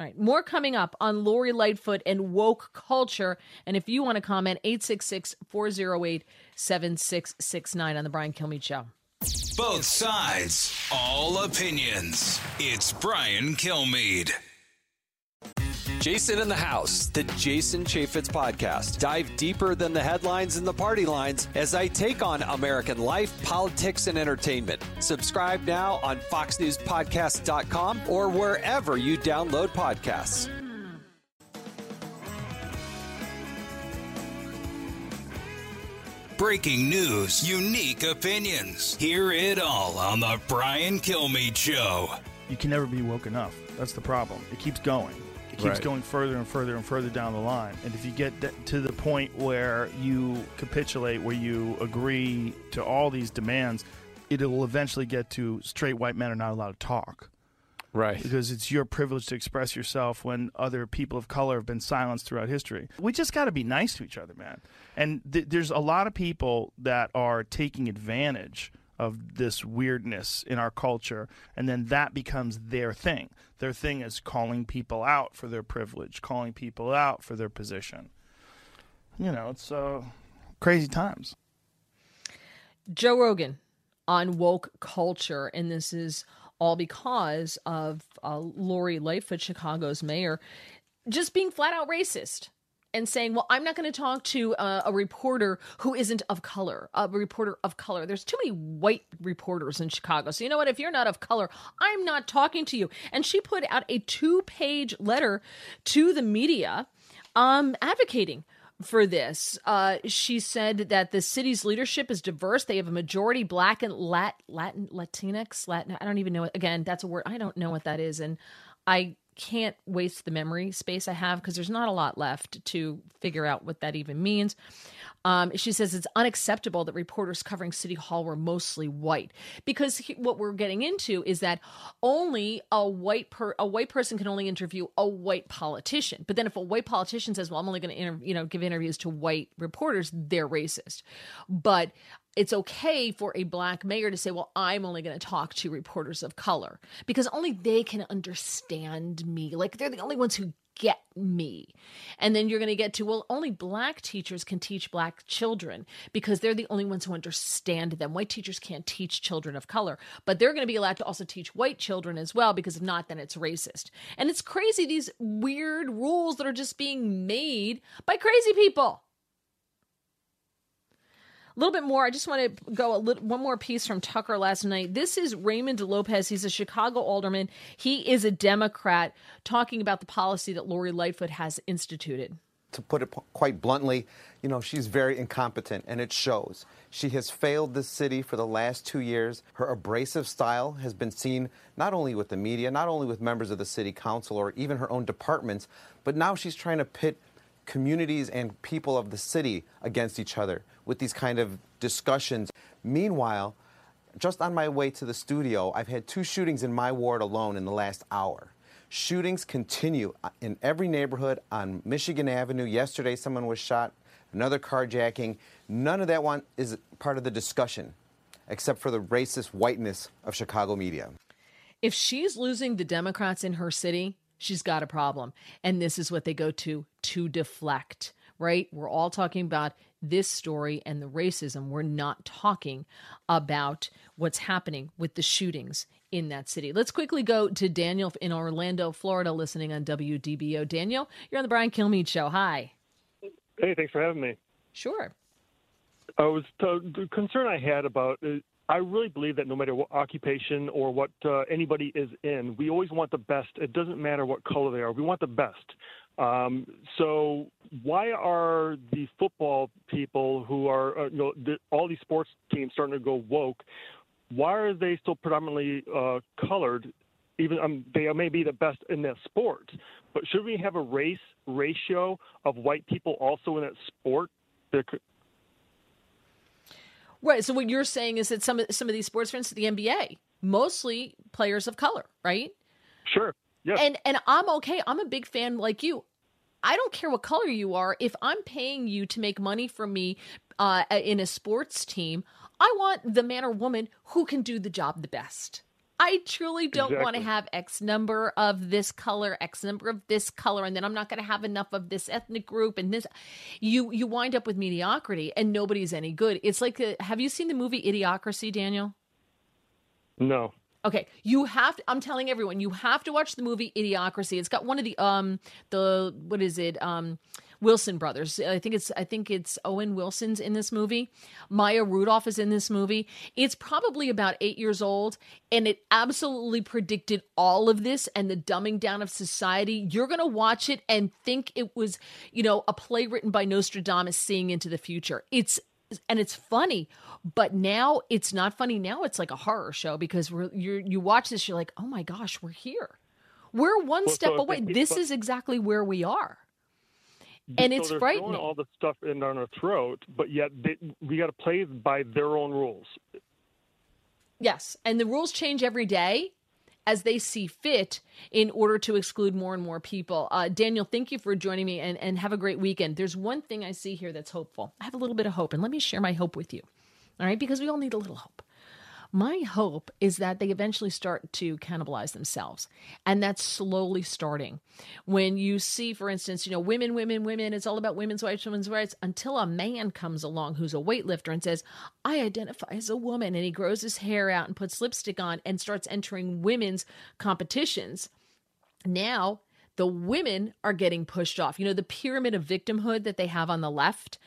All right, more coming up on Lori Lightfoot and woke culture. And if you want to comment, 866 408 7669 on The Brian Kilmeade Show. Both sides, all opinions. It's Brian Kilmeade. Jason in the House, the Jason Chaffetz podcast. Dive deeper than the headlines and the party lines as I take on American life, politics, and entertainment. Subscribe now on FoxNewsPodcast.com or wherever you download podcasts. Breaking news, unique opinions. Hear it all on The Brian Kilmeade Show. You can never be woke enough. That's the problem. It keeps going. It keeps Right. going further and further and further down the line. And if you get to the point where you capitulate, where you agree to all these demands, it'll eventually get to straight white men are not allowed to talk. Right. Because it's your privilege to express yourself when other people of color have been silenced throughout history. We just got to be nice to each other, man. And th- there's a lot of people that are taking advantage of this weirdness in our culture, and then that becomes their thing. Their thing is calling people out for their privilege, calling people out for their position. You know, it's uh, crazy times. Joe Rogan on woke culture, and this is all because of uh, Lori Lightfoot, Chicago's mayor, just being flat out racist and saying, "Well, I'm not going to talk to uh, a reporter who isn't of color, a reporter of color. There's too many white reporters in Chicago. So you know what? If you're not of color, I'm not talking to you." And she put out a two-page letter to the media, um, advocating for this. Uh, she said that the city's leadership is diverse. They have a majority black and Lat, Latin, Latinx, Latin. I don't even know. Again, that's a word. I don't know what that is, and I can't waste the memory space I have because there's not a lot left to figure out what that even means. Um, she says it's unacceptable that reporters covering City Hall were mostly white because he, what we're getting into is that only a white per, a white person can only interview a white politician. But then if a white politician says, "Well, I'm only going to you know give interviews to white reporters," they're racist. But it's okay for a black mayor to say, Well, I'm only going to talk to reporters of color because only they can understand me. Like they're the only ones who get me. And then you're going to get to, Well, only black teachers can teach black children because they're the only ones who understand them. White teachers can't teach children of color, but they're going to be allowed to also teach white children as well because if not, then it's racist. And it's crazy, these weird rules that are just being made by crazy people. A little bit more. I just want to go a little one more piece from Tucker last night. This is Raymond Lopez. He's a Chicago alderman. He is a Democrat talking about the policy that Lori Lightfoot has instituted. to put it p- quite bluntly, you know, she's very incompetent, and it shows. She has failed this city for the last two years. Her abrasive style has been seen not only with the media, not only with members of the city council or even her own departments, but now she's trying to pit communities and people of the city against each other with these kind of discussions. Meanwhile, just on my way to the studio, I've had two shootings in my ward alone in the last hour. Shootings continue uh, in every neighborhood on Michigan Avenue. Yesterday, someone was shot, another carjacking. None of that one is part of the discussion, except for the racist whiteness of Chicago media. If she's losing the Democrats in her city, she's got a problem. And this is what they go to to deflect, right? We're all talking about this story and the racism. We're not talking about what's happening with the shootings in that city. Let's quickly go to Daniel in Orlando, Florida, listening on WDBO. Daniel, you're on the Brian Kilmeade Show. Hi. Hey, thanks for having me. Sure. I was the concern I had about. Uh, I really believe that no matter what occupation or what uh, anybody is in, we always want the best. It doesn't matter what color they are. We want the best. Um, so why are the football people who are, uh, you know, the, all these sports teams starting to go woke? Why are they still predominantly uh, colored? Even um, they may be the best in that sport, but should we have a race ratio of white people also in that sport? Right. So what you're saying is that some of some of these sports, for instance, the NBA, mostly players of color, right? Sure. Yeah. And and I'm okay. I'm a big fan like you. I don't care what color you are. If I'm paying you to make money for me uh, in a sports team, I want the man or woman who can do the job the best. I truly don't exactly. want to have X number of this color, X number of this color, and then I'm not going to have enough of this ethnic group and this. You you wind up with mediocrity, and nobody's any good. It's like, a, have you seen the movie Idiocracy, Daniel? No. Okay, you have to, I'm telling everyone you have to watch the movie Idiocracy. It's got one of the um the what is it? Um Wilson brothers. I think it's I think it's Owen Wilson's in this movie. Maya Rudolph is in this movie. It's probably about 8 years old and it absolutely predicted all of this and the dumbing down of society. You're going to watch it and think it was, you know, a play written by Nostradamus seeing into the future. It's and it's funny but now it's not funny. Now it's like a horror show because we're you you watch this you're like oh my gosh we're here. We're one well, step so away. this is exactly where we are. And so it's frightening. all the stuff in on our throat but yet they, we got to play by their own rules. Yes and the rules change every day as they see fit in order to exclude more and more people. Uh, Daniel, thank you for joining me and, and have a great weekend. There's one thing I see here that's hopeful. I have a little bit of hope, and let me share my hope with you. All right, because we all need a little hope. My hope is that they eventually start to cannibalize themselves. And that's slowly starting. When you see, for instance, you know, women, women, women, it's all about women's rights, women's rights, until a man comes along who's a weightlifter and says, I identify as a woman, and he grows his hair out and puts lipstick on and starts entering women's competitions. Now, the women are getting pushed off. You know, the pyramid of victimhood that they have on the left.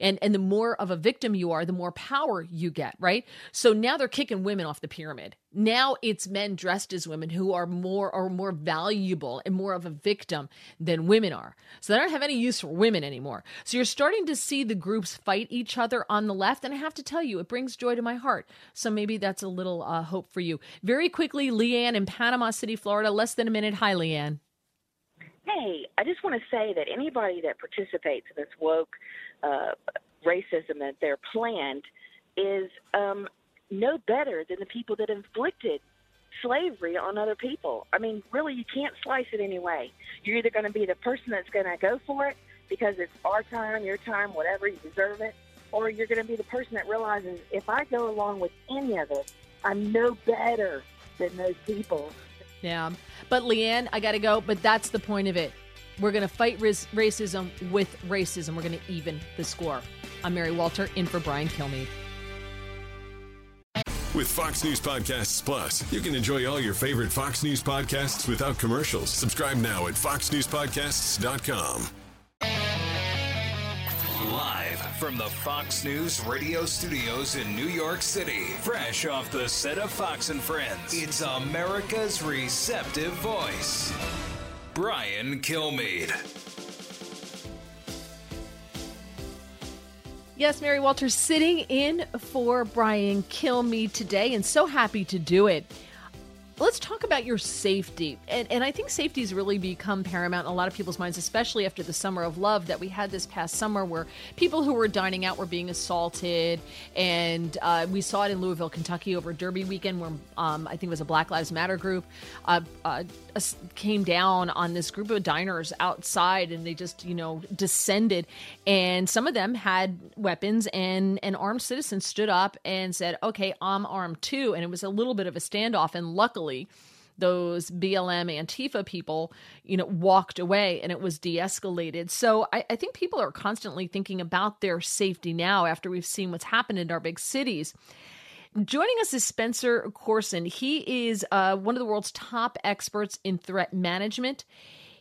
And and the more of a victim you are, the more power you get, right? So now they're kicking women off the pyramid. Now it's men dressed as women who are more or more valuable and more of a victim than women are. So they don't have any use for women anymore. So you're starting to see the groups fight each other on the left. And I have to tell you, it brings joy to my heart. So maybe that's a little uh, hope for you. Very quickly, Leanne in Panama City, Florida. Less than a minute. Hi, Leanne. Hey, I just want to say that anybody that participates in this woke uh, racism that they're planned is um, no better than the people that inflicted slavery on other people. I mean, really, you can't slice it anyway. You're either going to be the person that's going to go for it because it's our time, your time, whatever, you deserve it, or you're going to be the person that realizes if I go along with any of it, I'm no better than those people yeah. But Leanne, I got to go. But that's the point of it. We're going to fight ris- racism with racism. We're going to even the score. I'm Mary Walter, in for Brian Kilmeade. With Fox News Podcasts Plus, you can enjoy all your favorite Fox News podcasts without commercials. Subscribe now at foxnewspodcasts.com. Live from the Fox News radio studios in New York City, fresh off the set of Fox and Friends, it's America's receptive voice, Brian Kilmeade. Yes, Mary Walters sitting in for Brian Kilmeade today, and so happy to do it let's talk about your safety. And, and I think safety has really become paramount in a lot of people's minds, especially after the summer of love that we had this past summer, where people who were dining out were being assaulted. And uh, we saw it in Louisville, Kentucky over Derby weekend, where um, I think it was a Black Lives Matter group uh, uh, came down on this group of diners outside and they just, you know, descended. And some of them had weapons, and an armed citizen stood up and said, Okay, I'm armed too. And it was a little bit of a standoff. And luckily, those BLM Antifa people, you know, walked away and it was de escalated. So I, I, think people are constantly thinking about their safety now after we've seen what's happened in our big cities. Joining us is Spencer Coursen. He is uh, one of the world's top experts in threat management.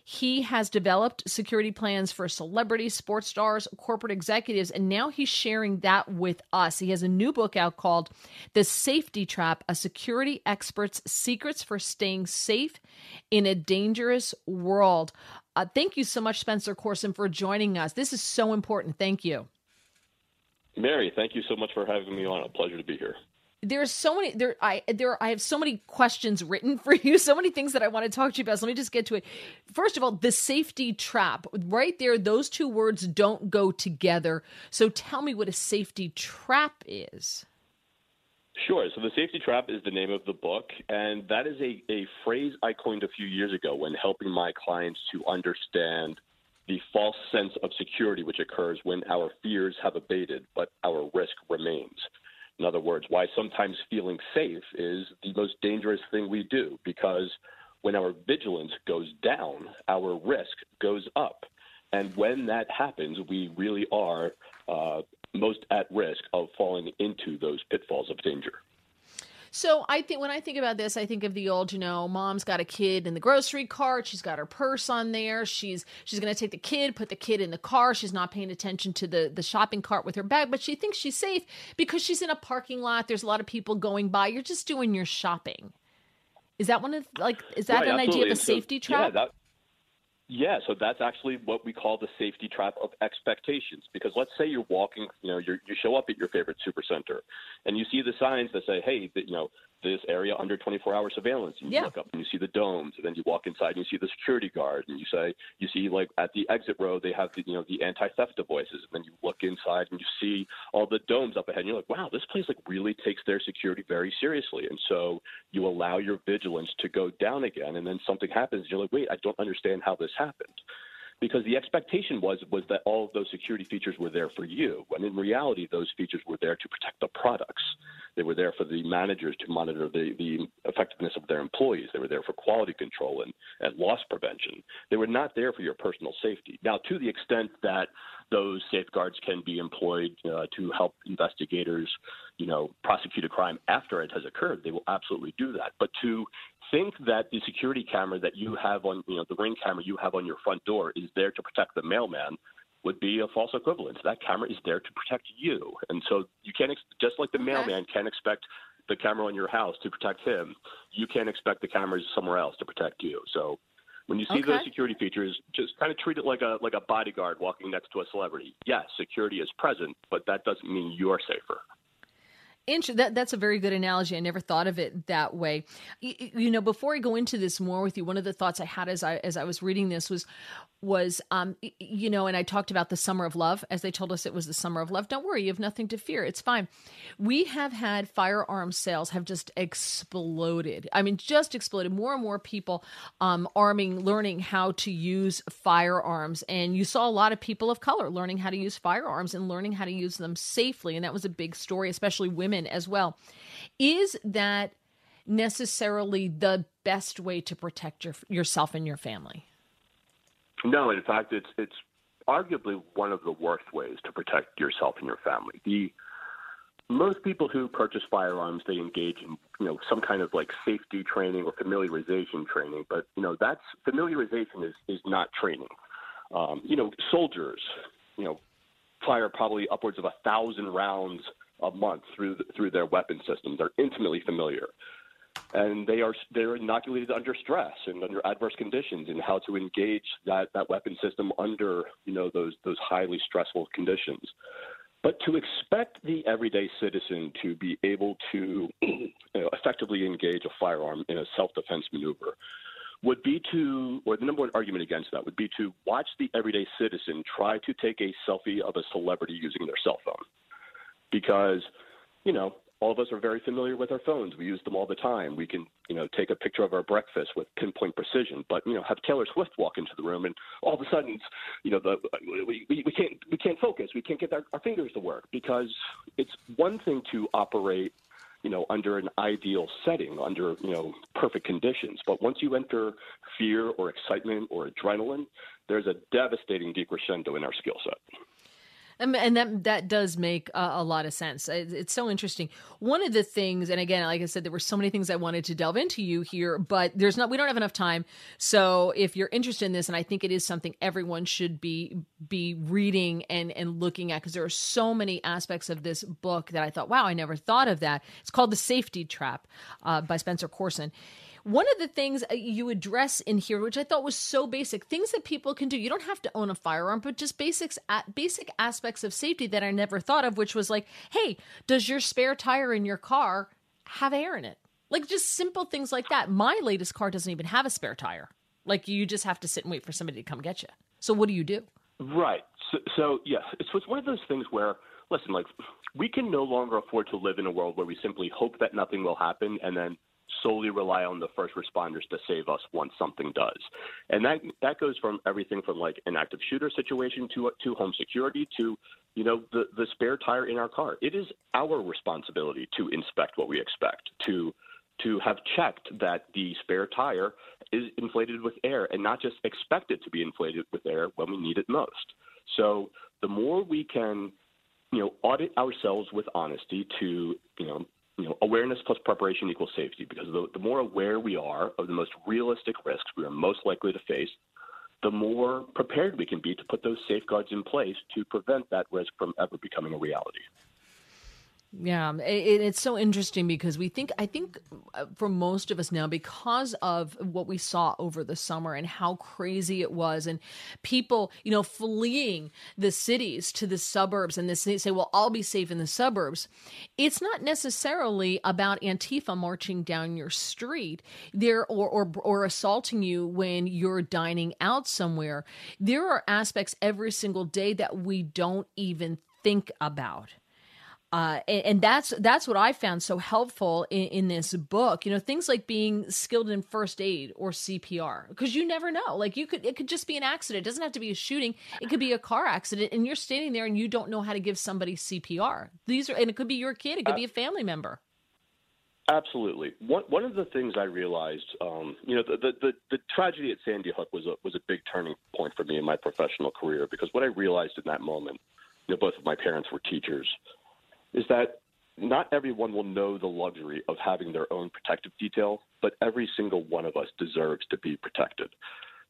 He has developed security plans for celebrities, sports stars, corporate executives, and now he's sharing that with us. He has a new book out called The Safety Trap A Security Expert's Secrets for Staying Safe in a Dangerous World. Uh, thank you so much, Spencer Coursen, for joining us. This is so important. Thank you. Mary, thank you so much for having me on. A pleasure to be here. There's so many there I there I have so many questions written for you, <laughs> so many things that I want to talk to you about. So let me just get to it. First of all, the safety trap. Right there, those two words don't go together. So tell me what a safety trap is. Sure. So the safety trap is the name of the book, and that is a, a phrase I coined a few years ago when helping my clients to understand the false sense of security which occurs when our fears have abated, but our risk remains. In other words, why sometimes feeling safe is the most dangerous thing we do because when our vigilance goes down, our risk goes up. And when that happens, we really are uh, most at risk of falling into those pitfalls of danger. So I think when I think about this, I think of the old, you know, mom's got a kid in the grocery cart. She's got her purse on there. She's she's going to take the kid, put the kid in the car. She's not paying attention to the the shopping cart with her bag, but she thinks she's safe because she's in a parking lot. There's a lot of people going by. You're just doing your shopping. Is that one of like is that right, an absolutely. idea of a so- safety trap? Yeah, that, yeah, so that's actually what we call the safety trap of expectations. Because let's say you're walking, you know, you're, you show up at your favorite supercenter, and you see the signs that say, "Hey, you know, this area under 24-hour surveillance." And you Yeah. look up and you see the domes, and then you walk inside and you see the security guard, and you say, you see like at the exit row they have the, you know, the anti-theft devices, and then you look inside and you see all the domes up ahead, and you're like, "Wow, this place like really takes their security very seriously." And so you allow your vigilance to go down again, and then something happens, and you're like, "Wait, I don't understand how this happened." Because the expectation was was that all of those security features were there for you. When in reality those features were there to protect the products. They were there for the managers to monitor the, the effectiveness of their employees. They were there for quality control and, and loss prevention. They were not there for your personal safety. Now to the extent that those safeguards can be employed uh, to help investigators you know prosecute a crime after it has occurred they will absolutely do that. But to think that the security camera that you have on, you know, the ring camera you have on your front door is there to protect the mailman would be a false equivalence. That camera is there to protect you. And so you can't, ex- just like the mailman can't expect the camera on your house to protect him, you can't expect the cameras somewhere else to protect you. So when you see those security features, just kind of treat it like a like a bodyguard walking next to a celebrity. Yes, security is present, but that doesn't mean you're safer. That that's a very good analogy. I never thought of it that way. You, you know, before I go into this more with you, one of the thoughts I had as I as I was reading this was was um you know, and I talked about the summer of love as they told us it was the summer of love. Don't worry, you have nothing to fear. It's fine. We have had firearm sales have just exploded. I mean, just exploded. More and more people um arming, learning how to use firearms, and you saw a lot of people of color learning how to use firearms and learning how to use them safely, and that was a big story, especially women as well. Is that necessarily the best way to protect your, yourself and your family? No, in fact, it's it's arguably one of the worst ways to protect yourself and your family. The most people who purchase firearms, they engage in you know some kind of like safety training or familiarization training, but you know that's familiarization is is not training. Um, you know, soldiers, you know, fire probably upwards of a thousand rounds a month through through their weapon systems. They're intimately familiar and they are they're inoculated under stress and under adverse conditions and how to engage that, that weapon system under you know those those highly stressful conditions. But to expect the everyday citizen to be able to <clears throat> you know, effectively engage a firearm in a self-defense maneuver would be to, or the number one argument against that would be to watch the everyday citizen try to take a selfie of a celebrity using their cell phone because you know all of us are very familiar with our phones. We use them all the time. We can you know take a picture of our breakfast with pinpoint precision. But you know have taylor swift walk into the room and all of a sudden you know the we, we, we can't we can't focus. We can't get our, our fingers to work because it's one thing to operate you know under an ideal setting under you know perfect conditions. But once you enter fear or excitement or adrenaline there's a devastating decrescendo in our skill set And, that that does make a, a lot of sense. It, it's so interesting. One of the things, and again, like I said, there were so many things I wanted to delve into you here, but there's not. We don't have enough time. So if you're interested in this, and I think it is something everyone should be be reading and and looking at, because there are so many aspects of this book that I thought, wow, I never thought of that. It's called The Safety Trap uh, by Spencer Coursen. One of the things uh, you address in here, which I thought was so basic, things that people can do. You don't have to own a firearm, but just basics, basic aspects of safety that I never thought of, which was like, hey, does your spare tire in your car have air in it? Like just simple things like that. My latest car doesn't even have a spare tire. Like you just have to sit and wait for somebody to come get you. So what do you do? Right. So, so yes, it's, it's one of those things where listen, like we can no longer afford to live in a world where we simply hope that nothing will happen and then solely rely on the first responders to save us once something does. And that that goes from everything from like an active shooter situation to to home security to you know the the spare tire in our car. It is our responsibility to inspect what we expect to to have checked that the spare tire is inflated with air and not just expect it to be inflated with air when we need it most. So the more we can you know audit ourselves with honesty to you know you know, awareness plus preparation equals safety because the, the more aware we are of the most realistic risks we are most likely to face, the more prepared we can be to put those safeguards in place to prevent that risk from ever becoming a reality. Yeah, it, it's so interesting because we think, I think uh, for most of us now, because of what we saw over the summer and how crazy it was, and people, you know, fleeing the cities to the suburbs, and they say, well, I'll be safe in the suburbs. It's not necessarily about Antifa marching down your street there or, or, or assaulting you when you're dining out somewhere. There are aspects every single day that we don't even think about. Uh, and, and, that's that's what I found so helpful in, in, this book. You know, things like being skilled in first aid or CPR, because you never know. Like you could, it could just be an accident. It doesn't have to be a shooting. It could be a car accident, and you're standing there and you don't know how to give somebody CPR. These are, and it could be your kid. It could be a family member. Absolutely. One one of the things I realized, um, you know, the, the, the the tragedy at Sandy Hook was a was a big turning point for me in my professional career because what I realized in that moment, you know, both of my parents were teachers is that not everyone will know the luxury of having their own protective detail, but every single one of us deserves to be protected.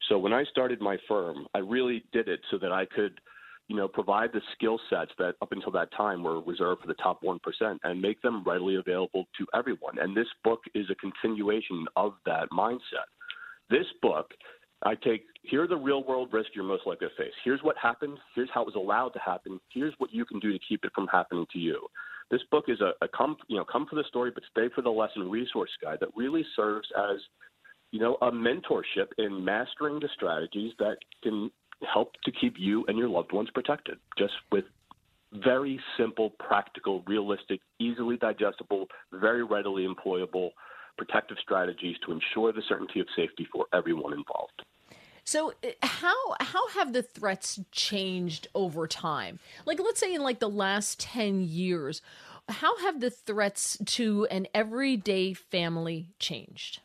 So when I started my firm, I really did it so that I could, you know, provide the skill sets that up until that time were reserved for the top 1% and make them readily available to everyone. And this book is a continuation of that mindset. This book I take here are the real world risks you're most likely to face. Here's what happened. Here's how it was allowed to happen. Here's what you can do to keep it from happening to you. This book is a, a come you know come for the story but stay for the lesson resource guide that really serves as you know a mentorship in mastering the strategies that can help to keep you and your loved ones protected. Just with very simple, practical, realistic, easily digestible, very readily employable protective strategies to ensure the certainty of safety for everyone involved. So uh, how how have the threats changed over time? Like let's say in like the last 10 years, how have the threats to an everyday family changed?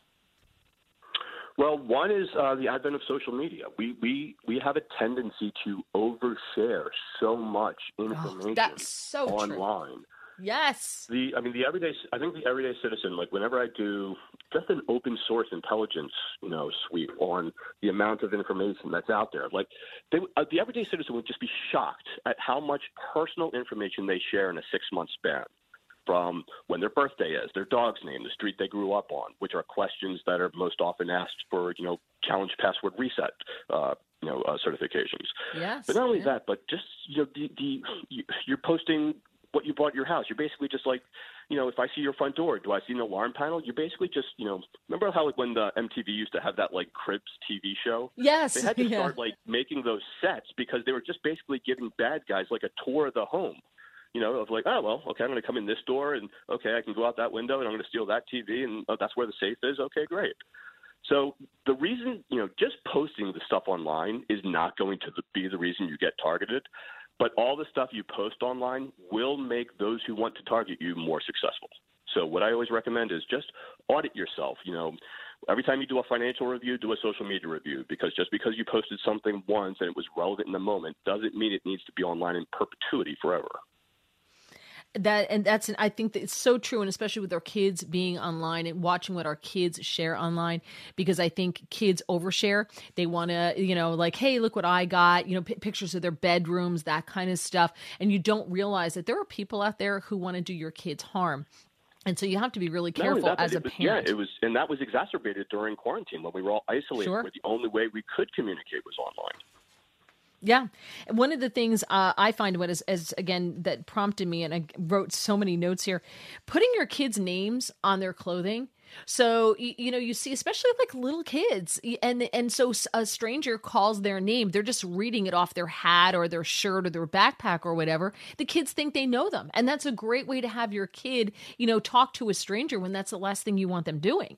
Well, one is uh, the advent of social media. We, we we have a tendency to overshare so much information oh, so online. True. Yes. The I mean the everyday I think the everyday citizen like whenever I do just an open source intelligence you know sweep on the amount of information that's out there like they, uh, the everyday citizen would just be shocked at how much personal information they share in a six month span from when their birthday is, their dog's name, the street they grew up on, which are questions that are most often asked for, you know, challenge password reset, uh, you know, uh, certifications. Yes. But not only yeah. that, but just you know, the, the you're posting what you bought at your house. You're basically just like, you know, if I see your front door, do I see an alarm panel? You're basically just, you know, remember how like when the MTV used to have that like Cribs TV show? Yes. They had to <laughs> yeah. start like making those sets because they were just basically giving bad guys like a tour of the home. You know, of like, oh well, okay, I'm going to come in this door, and okay, I can go out that window, and I'm going to steal that TV, and oh, that's where the safe is. Okay, great. So the reason, you know, just posting the stuff online is not going to be the reason you get targeted. But all the stuff you post online will make those who want to target you more successful. So what I always recommend is just audit yourself. You know, every time you do a financial review, do a social media review because just because you posted something once and it was relevant in the moment doesn't mean it needs to be online in perpetuity forever that and that's i think that it's so true and especially with our kids being online and watching what our kids share online because i think kids overshare they want to you know like hey look what i got you know p- pictures of their bedrooms that kind of stuff and you don't realize that there are people out there who want to do your kids harm and so you have to be really careful that, as a was, parent. Yeah, it was, and that was exacerbated during quarantine when we were all isolated. Sure. Where the only way we could communicate was online. Yeah, one of the things uh, I find what is as again that prompted me, and I wrote so many notes here, putting your kids' names on their clothing. So you, you know you see, especially like little kids, and and so a stranger calls their name, they're just reading it off their hat or their shirt or their backpack or whatever. The kids think they know them, and that's a great way to have your kid, you know, talk to a stranger when that's the last thing you want them doing.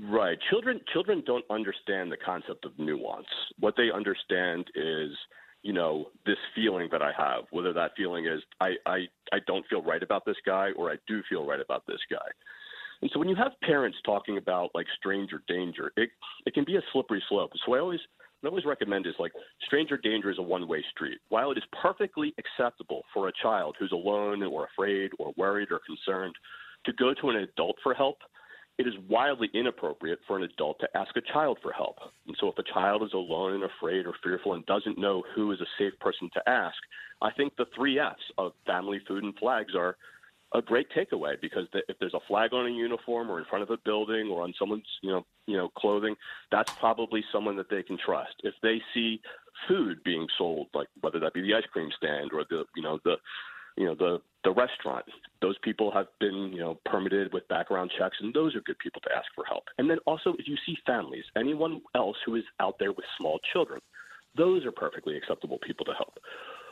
Right. Children children don't understand the concept of nuance. What they understand is, you know, this feeling that I have, whether that feeling is I, I, I don't feel right about this guy or I do feel right about this guy. And so when you have parents talking about like stranger danger, it it can be a slippery slope. So I always what I always recommend is like stranger danger is a one way street. While it is perfectly acceptable for a child who's alone or afraid or worried or concerned to go to an adult for help, it is wildly inappropriate for an adult to ask a child for help. And so, if a child is alone and afraid or fearful and doesn't know who is a safe person to ask, I think the three F's of family, food, and flags are a great takeaway because if there's a flag on a uniform or in front of a building or on someone's you know you know clothing, that's probably someone that they can trust. If they see food being sold, like whether that be the ice cream stand or the you know the you know the the restaurant. Those people have been you know permitted with background checks and those are good people to ask for help. And then also if you see families anyone else who is out there with small children those are perfectly acceptable people to help.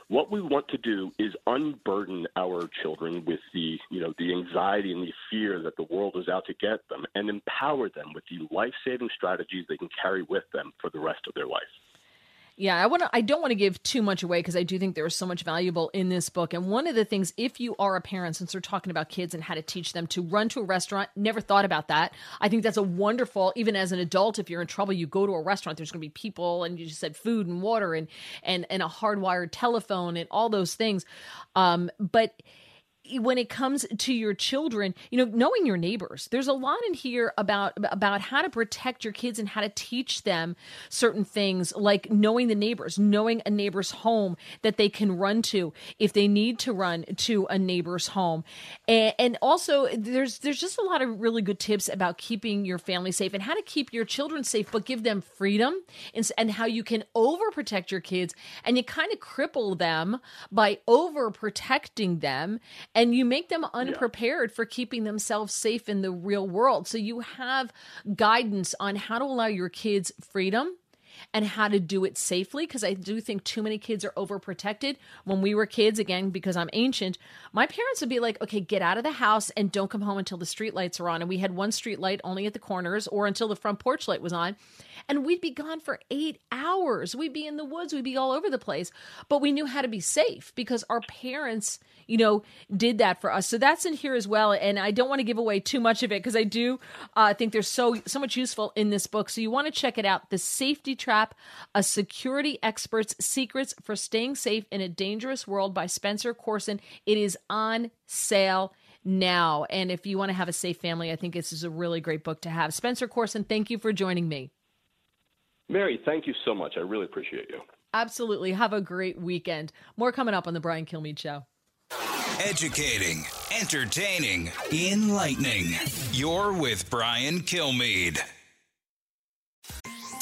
What we want to do is unburden our children with the you know the anxiety and the fear that the world is out to get them and empower them with the life-saving strategies they can carry with them for the rest of their life yeah, I want to. I don't want to give too much away because I do think there is so much valuable in this book. And one of the things, if you are a parent, since we're talking about kids and how to teach them to run to a restaurant, never thought about that. I think that's a wonderful. Even as an adult, if you're in trouble, you go to a restaurant. There's going to be people, and you just said food and water and and and a hardwired telephone and all those things. Um, but when it comes to your children, you know, knowing your neighbors. There's a lot in here about about how to protect your kids and how to teach them certain things like knowing the neighbors, knowing a neighbor's home that they can run to if they need to run to a neighbor's home. And, and also there's there's just a lot of really good tips about keeping your family safe and how to keep your children safe but give them freedom and, and how you can overprotect your kids and you kind of cripple them by overprotecting them and you make them unprepared yeah. for keeping themselves safe in the real world. So you have guidance on how to allow your kids freedom and how to do it safely because I do think too many kids are overprotected. When we were kids, again, because I'm ancient, my parents would be like, okay, get out of the house and don't come home until the street lights are on. And we had one street light only at the corners or until the front porch light was on. And we'd be gone for eight hours. We'd be in the woods, we'd be all over the place. But we knew how to be safe because our parents you know, did that for us. So that's in here as well. And I don't want to give away too much of it because I do uh, think there's so so much useful in this book. So you want to check it out. The Safety Trap: A Security Expert's Secrets for Staying Safe in a Dangerous World by Spencer Coursen. It is on sale now. And if you want to have a safe family, I think this is a really great book to have. Spencer Coursen, thank you for joining me. Mary, thank you so much. I really appreciate you. Absolutely. Have a great weekend. More coming up on the Brian Kilmeade Show. Educating, entertaining, enlightening. You're with Brian Kilmeade.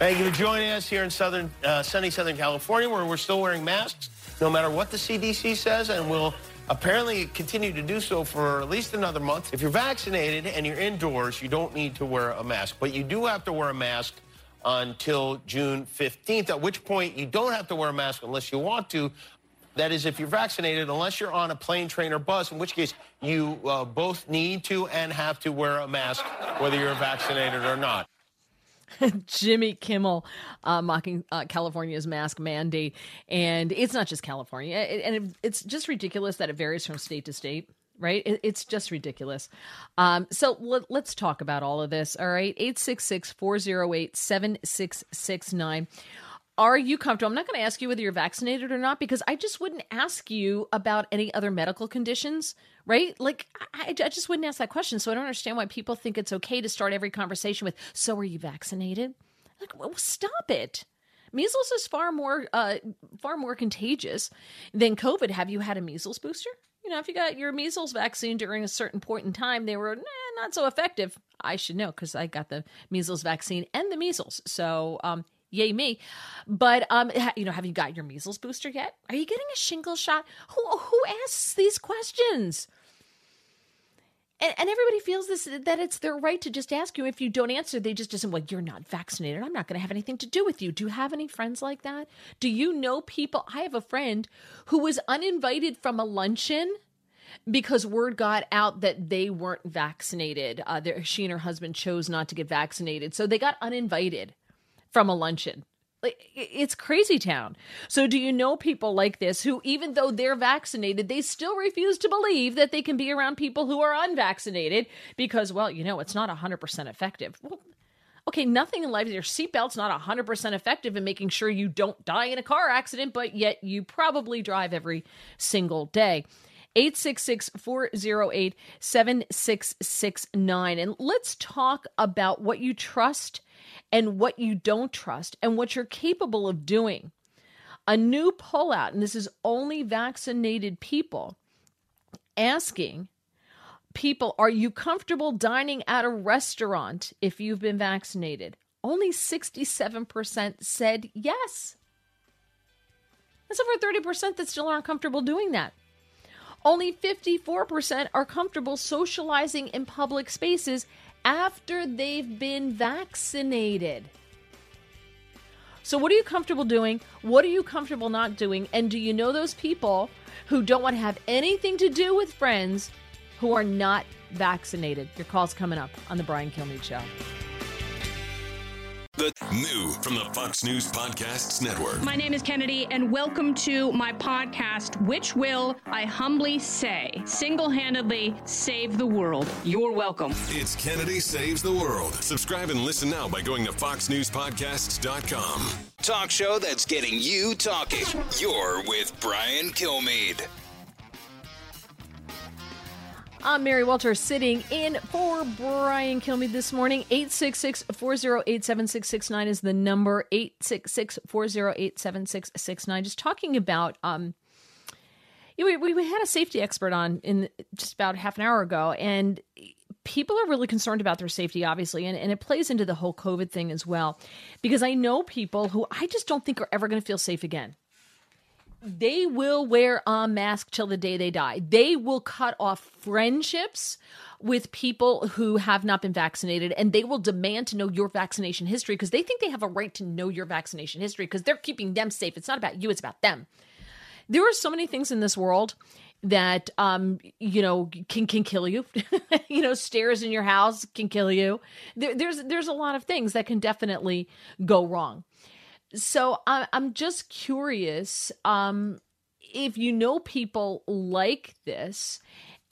Thank you for joining us here in southern, uh, sunny Southern California, where we're still wearing masks, no matter what the CDC says, and we'll apparently continue to do so for at least another month. If you're vaccinated and you're indoors, you don't need to wear a mask, but you do have to wear a mask until June 15th, at which point you don't have to wear a mask unless you want to. That is, if you're vaccinated, unless you're on a plane, train, or bus, in which case you uh, both need to and have to wear a mask, whether you're vaccinated or not. <laughs> Jimmy Kimmel uh, mocking uh, California's mask mandate. And it's not just California. It, and it, it's just ridiculous that it varies from state to state. Right? It, it's just ridiculous. Um, so let, let's talk about all of this. All right. 866 408 7669 are you comfortable? I'm not going to ask you whether you're vaccinated or not because I just wouldn't ask you about any other medical conditions, right? Like, I, I, just wouldn't ask that question. So I don't understand why people think it's okay to start every conversation with, So are you vaccinated? Like, well, stop it. Measles is far more, uh, far more contagious than COVID. Have you had a measles booster? You know, if you got your measles vaccine during a certain point in time, they were nah, not so effective. I should know because I got the measles vaccine and the measles. So, um, yay me. But um, you know, have you got your measles booster yet? Are you getting a shingle shot? Who who asks these questions? And, and everybody feels this that it's their right to just ask you. If you don't answer, they just assume, well, you're not vaccinated. I'm not going to have anything to do with you. Do you have any friends like that? Do you know people? I have a friend who was uninvited from a luncheon because word got out that they weren't vaccinated. Uh, she and her husband chose not to get vaccinated, so they got uninvited from a luncheon. Like it's crazy town. So do you know people like this who even though they're vaccinated, they still refuse to believe that they can be around people who are unvaccinated because well, you know, it's not 100% effective. Well, okay, nothing in life your seatbelt's not 100% effective in making sure you don't die in a car accident, but yet you probably drive every single day. 866 408 7669. And let's talk about what you trust and what you don't trust and what you're capable of doing. A new poll out, and this is only vaccinated people, asking people, Are you comfortable dining at a restaurant if you've been vaccinated? Only 67% said yes. That's over 30% that still aren't comfortable doing that. Only 54% are comfortable socializing in public spaces after they've been vaccinated. So, what are you comfortable doing? What are you comfortable not doing? And do you know those people who don't want to have anything to do with friends who are not vaccinated? Your call's coming up on The Brian Kilmeade Show. The new from the Fox News Podcasts Network. My name is Kennedy, and welcome to my podcast, which will, I humbly say, single handedly save the world. You're welcome. It's Kennedy Saves the World. Subscribe and listen now by going to FoxNewsPodcasts.com. Talk show that's getting you talking. You're with Brian Kilmeade. I'm Mary Walter sitting in for Brian Kilmeade this morning. 866 408 7669 is the number. 866 408 7669. Just talking about, um, we, we, had a safety expert on in just about half an hour ago, and people are really concerned about their safety, obviously, and, and it plays into the whole COVID thing as well. Because I know people who I just don't think are ever going to feel safe again they will wear a mask till the day they die. They will cut off friendships with people who have not been vaccinated and they will demand to know your vaccination history because they think they have a right to know your vaccination history because they're keeping them safe. It's not about you, it's about them. There are so many things in this world that um you know can can kill you <laughs> you know stairs in your house can kill you there, there's there's a lot of things that can definitely go wrong so I'm I'm just curious um, if you know people like this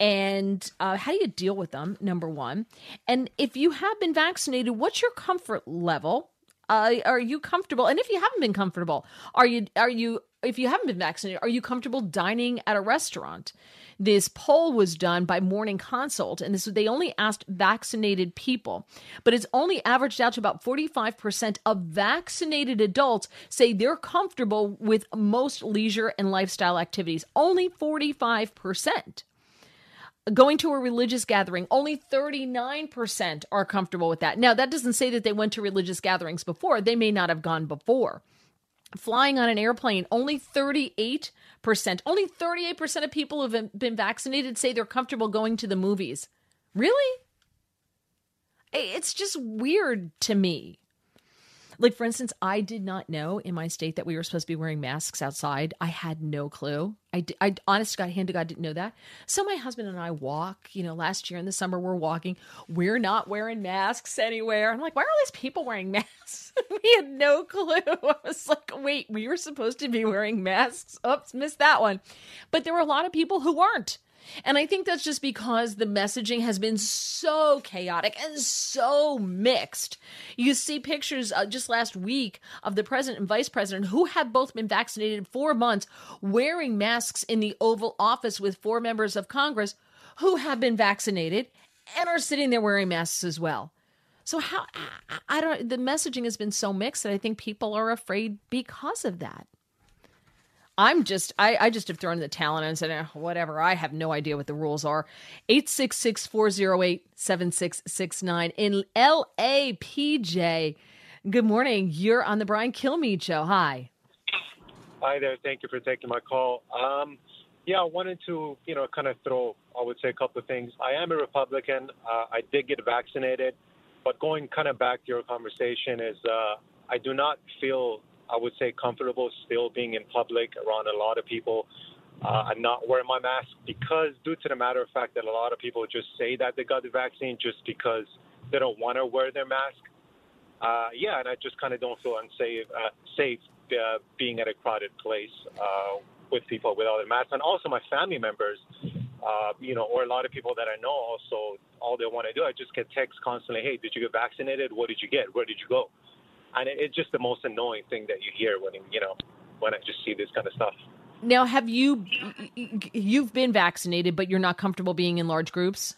and uh, how do you deal with them number one? And if you have been vaccinated what's your comfort level? Uh, are you comfortable? And if you haven't been comfortable are you are you if you haven't been vaccinated are you comfortable dining at a restaurant this poll was done by Morning Consult, and this they only asked vaccinated people, but it's only averaged out to about 45% of vaccinated adults say they're comfortable with most leisure and lifestyle activities. Only 45% going to a religious gathering, only 39% are comfortable with that. Now, that doesn't say that they went to religious gatherings before. They may not have gone before. Flying on an airplane, only 38%. Only 38% of people who've been vaccinated say they're comfortable going to the movies. Really? It's just weird to me. Like, for instance, I did not know in my state that we were supposed to be wearing masks outside. I had no clue. I, I honest to God, hand to God, didn't know that. So my husband and I walk, you know, last year in the summer, we're walking. We're not wearing masks anywhere. I'm like, why are all these people wearing <laughs> masks? <laughs> we had no clue. <laughs> I was like, wait, we were supposed to be wearing masks. Oops, missed that one. But there were a lot of people who weren't. And I think that's just because the messaging has been so chaotic and so mixed. You see pictures uh, just last week of the president and vice president who have both been vaccinated four months wearing masks in the Oval Office with four members of Congress who have been vaccinated and are sitting there wearing masks as well. So how I don't the messaging has been so mixed that I think people are afraid because of that. I'm just I, I just have thrown the talent and said eh, whatever. I have no idea what the rules are. 866-408-7669 in LA PJ. Good morning. You're on the Brian Kilmeade show. Hi. Hi there. Thank you for taking my call. Um, yeah, I wanted to, you know, kind of throw, I would say, a couple of things. I am a Republican. Uh, I did get vaccinated, but going kind of back to your conversation is, uh, I do not feel I would say comfortable still being in public around a lot of people uh, and not wearing my mask because, due to the matter of fact that a lot of people just say that they got the vaccine just because they don't want to wear their mask. Uh, yeah, and I just kind of don't feel unsafe, uh, safe uh, being at a crowded place uh, with people without a mask, and also my family members. Uh, you know, or a lot of people that I know also, all they want to do, I just get texts constantly, hey, did you get vaccinated? What did you get? Where did you go? And it's just the most annoying thing that you hear when you know when I just see this kind of stuff. Now, have you you've been vaccinated, but you're not comfortable being in large groups?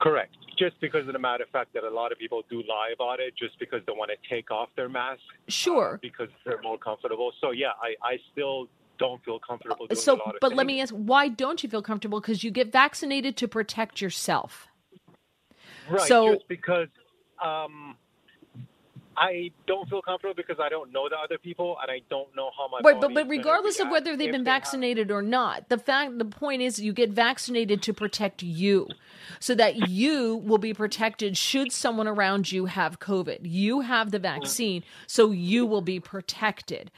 Correct. Just because of the matter of fact that a lot of people do lie about it, just because they want to take off their mask. Sure. Uh, because they're more comfortable. So yeah, I, I still don't feel comfortable doing so, a lot of but things. let me ask, why don't you feel comfortable? Because you get vaccinated to protect yourself. Right. So, just because um, I don't feel comfortable because I don't know the other people and I don't know how my right, but but regardless of whether they've been have- vaccinated or not, the fact the point is you get vaccinated to protect you, so that you will be protected should someone around you have COVID. You have the mm-hmm. vaccine, so you will be protected.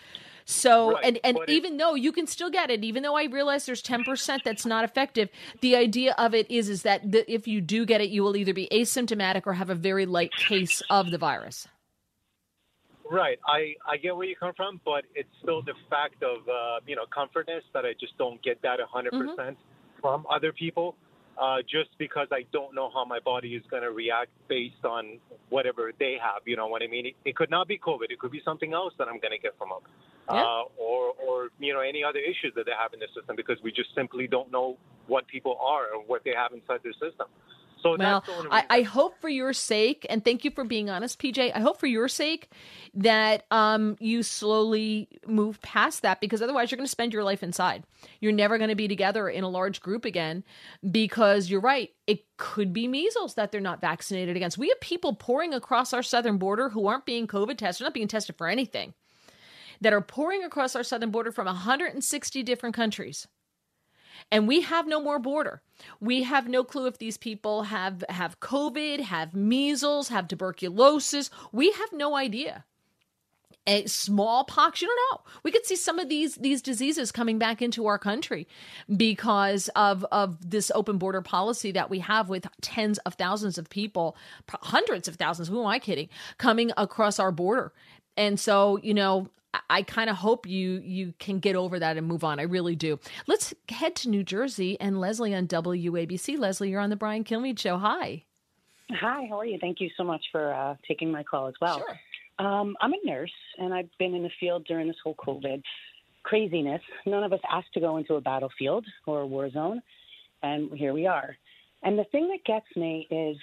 So Right, and and it- even though you can still get it, even though I realize there's ten percent that's not effective, the idea of it is is that the, if you do get it, you will either be asymptomatic or have a very light case of the virus. Right. I, I get where you come from, but it's still the fact of, uh, you know, comfortness that I just don't get that 100% Mm-hmm. from other people uh, just because I don't know how my body is going to react based on whatever they have. You know what I mean? It, it could not be COVID. It could be something else that I'm going to get from them. Yeah. Uh, or, or, you know, any other issues that they have in the system because we just simply don't know what people are or what they have inside their system. So well, that's the only I, I hope for your sake, and thank you for being honest, PJ. I hope for your sake that um, you slowly move past that because otherwise you're going to spend your life inside. You're never going to be together in a large group again because you're right. It could be measles that they're not vaccinated against. We have people pouring across our southern border who aren't being COVID tested, not being tested for anything, that are pouring across our southern border from 160 different countries and we have no more border. We have no clue if these people have have COVID, have measles, have tuberculosis. We have no idea. A smallpox, you don't know. We could see some of these these diseases coming back into our country because of of this open border policy that we have with tens of thousands of people, hundreds of thousands. Who am I kidding? Coming across our border, and so you know I kind of hope you you can get over that and move on. I really do. Let's head to New Jersey and Leslie on WABC. Leslie, you're on the Brian Kilmeade show. Hi. Hi, how are you? Thank you so much for uh, taking my call as well. Sure. Um, I'm a nurse, and I've been in the field during this whole COVID craziness. None of us asked to go into a battlefield or a war zone, and here we are. And the thing that gets me is,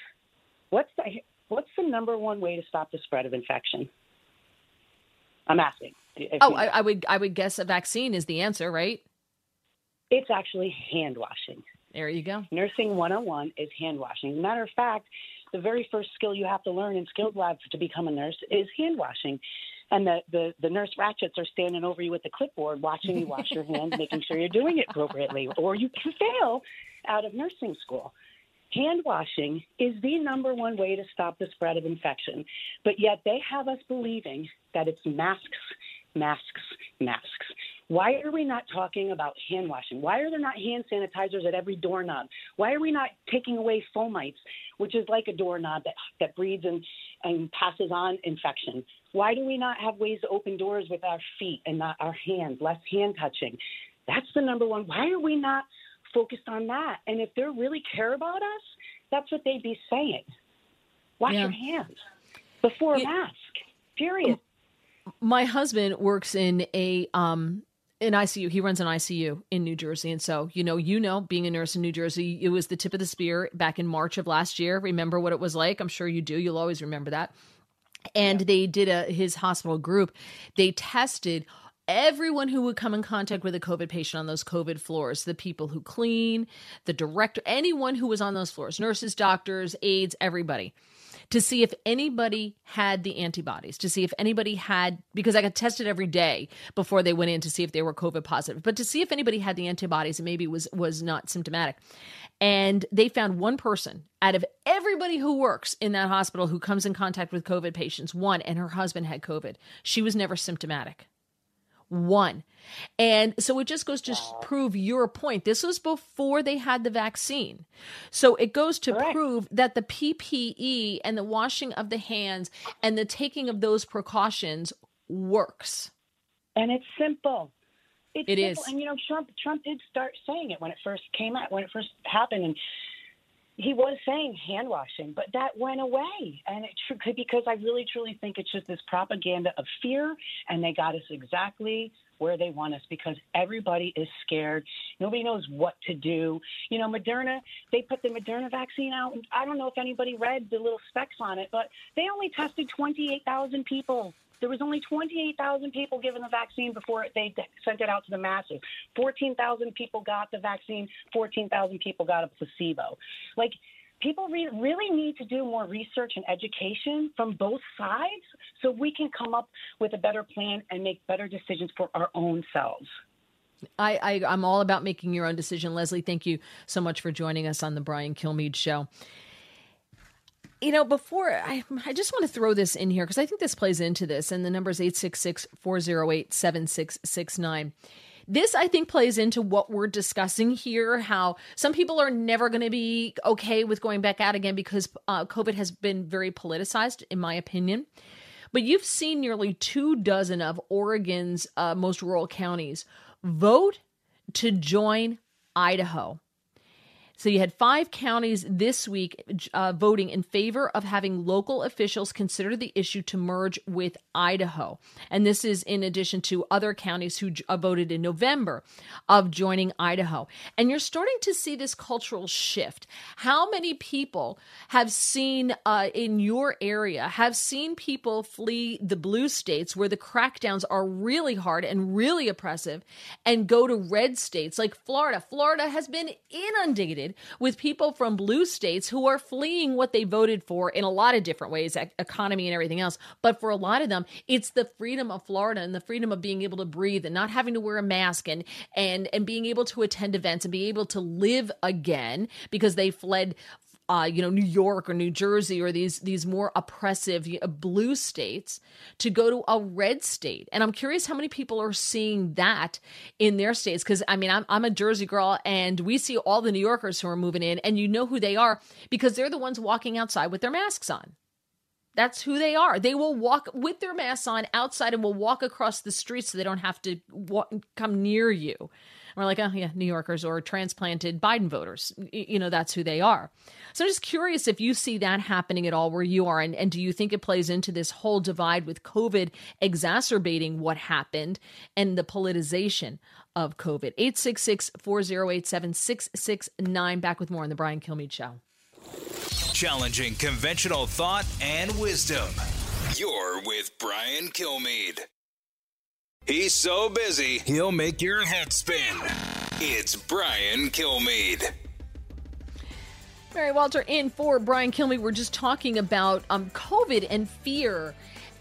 what's the what's the number one way to stop the spread of infection? I'm asking. Oh, I. I would I would guess a vaccine is the answer, right? It's actually hand washing. There you go. Nursing 101 is hand washing. Matter of fact, the very first skill you have to learn in skilled labs to become a nurse is hand washing. And the, the, the nurse ratchets are standing over you with the clipboard watching you wash your <laughs> hands, making sure you're doing it appropriately, or you can fail out of nursing school. Hand washing is the number one way to stop the spread of infection, but yet they have us believing that it's masks, masks, masks. Why are we not talking about hand washing? Why are there not hand sanitizers at every doorknob? Why are we not taking away fomites, which is like a doorknob that, that breeds and, and passes on infection? Why do we not have ways to open doors with our feet and not our hands, less hand touching? That's the number one. Why are we not focused on that? And if they really care about us, that's what they'd be saying. Wash Yeah. your hands before a mask. Period. my husband works in a um in ICU. He runs an ICU in New Jersey, and so you know, you know, being a nurse in New Jersey, it was the tip of the spear back in March of last year. Remember what it was like? I'm sure you do. You'll always remember that. And they did a his hospital group. They tested everyone who would come in contact with a COVID patient on those COVID floors, the people who clean, the director, anyone who was on those floors, nurses, doctors, aides, everybody to see if anybody had the antibodies, to see if anybody had, because I got tested every day before they went in to see if they were COVID positive, but to see if anybody had the antibodies and maybe was was not symptomatic. And they found one person out of everybody who works in that hospital who comes in contact with COVID patients, one, and her husband had COVID. She was never symptomatic one. And so it just goes to prove your point. This was before they had the vaccine. So it goes to prove that the PPE and the washing of the hands and the taking of those precautions works. And it's simple. It's It simple. is. And you know, Trump Trump did start saying it when it first came out, when it first happened, and he was saying hand washing, but that went away. And it tr- because I really truly think it's just this propaganda of fear, and they got us exactly where they want us because everybody is scared. Nobody knows what to do. You know, Moderna, they put the Moderna vaccine out. and I don't know if anybody read the little specs on it, but they only tested 28,000 people. There was only 28,000 people given the vaccine before they sent it out to the masses. 14,000 people got the vaccine, 14,000 people got a placebo. Like, people re- really need to do more research and education from both sides so we can come up with a better plan and make better decisions for our own selves. I, I I'm all about making your own decision. Leslie, thank you so much for joining us on the Brian Kilmeade show. You know, before I, I just want to throw this in here because I think this plays into this, and the number is 866 408 7669. This, I think, plays into what we're discussing here how some people are never going to be okay with going back out again because uh, COVID has been very politicized, in my opinion. But you've seen nearly two dozen of Oregon's uh, most rural counties vote to join Idaho. So you had five counties this week uh, voting in favor of having local officials consider the issue to merge with Idaho. And this is in addition to other counties who uh, voted in November of joining Idaho. And you're starting to see this cultural shift. How many people have seen uh, in your area, have seen people flee the blue states where the crackdowns are really hard and really oppressive and go to red states like Florida? Florida has been inundated with people from blue states who are fleeing what they voted for in a lot of different ways, economy and everything else. But for a lot of them, it's the freedom of Florida and the freedom of being able to breathe and not having to wear a mask and and and being able to attend events and be able to live again because they fled uh, you know, New York or New Jersey or these these more oppressive blue states to go to a red state. And I'm curious how many people are seeing that in their states because I mean I'm I'm a Jersey girl and we see all the New Yorkers who are moving in and you know who they are because they're the ones walking outside with their masks on. That's who they are. They will walk with their masks on outside and will walk across the street so they don't have to walk, come near you. We're like, oh, yeah, New Yorkers or transplanted Biden voters. You know, that's who they are. So I'm just curious if you see that happening at all where you are. And, and do you think it plays into this whole divide with COVID exacerbating what happened and the politicization of COVID? 866 408 7669. Back with more on The Brian Kilmeade Show. Challenging conventional thought and wisdom. You're with Brian Kilmeade. He's so busy, he'll make your head spin. It's Brian Kilmeade. Mary Walter in for Brian Kilmeade. We're just talking about um, COVID and fear.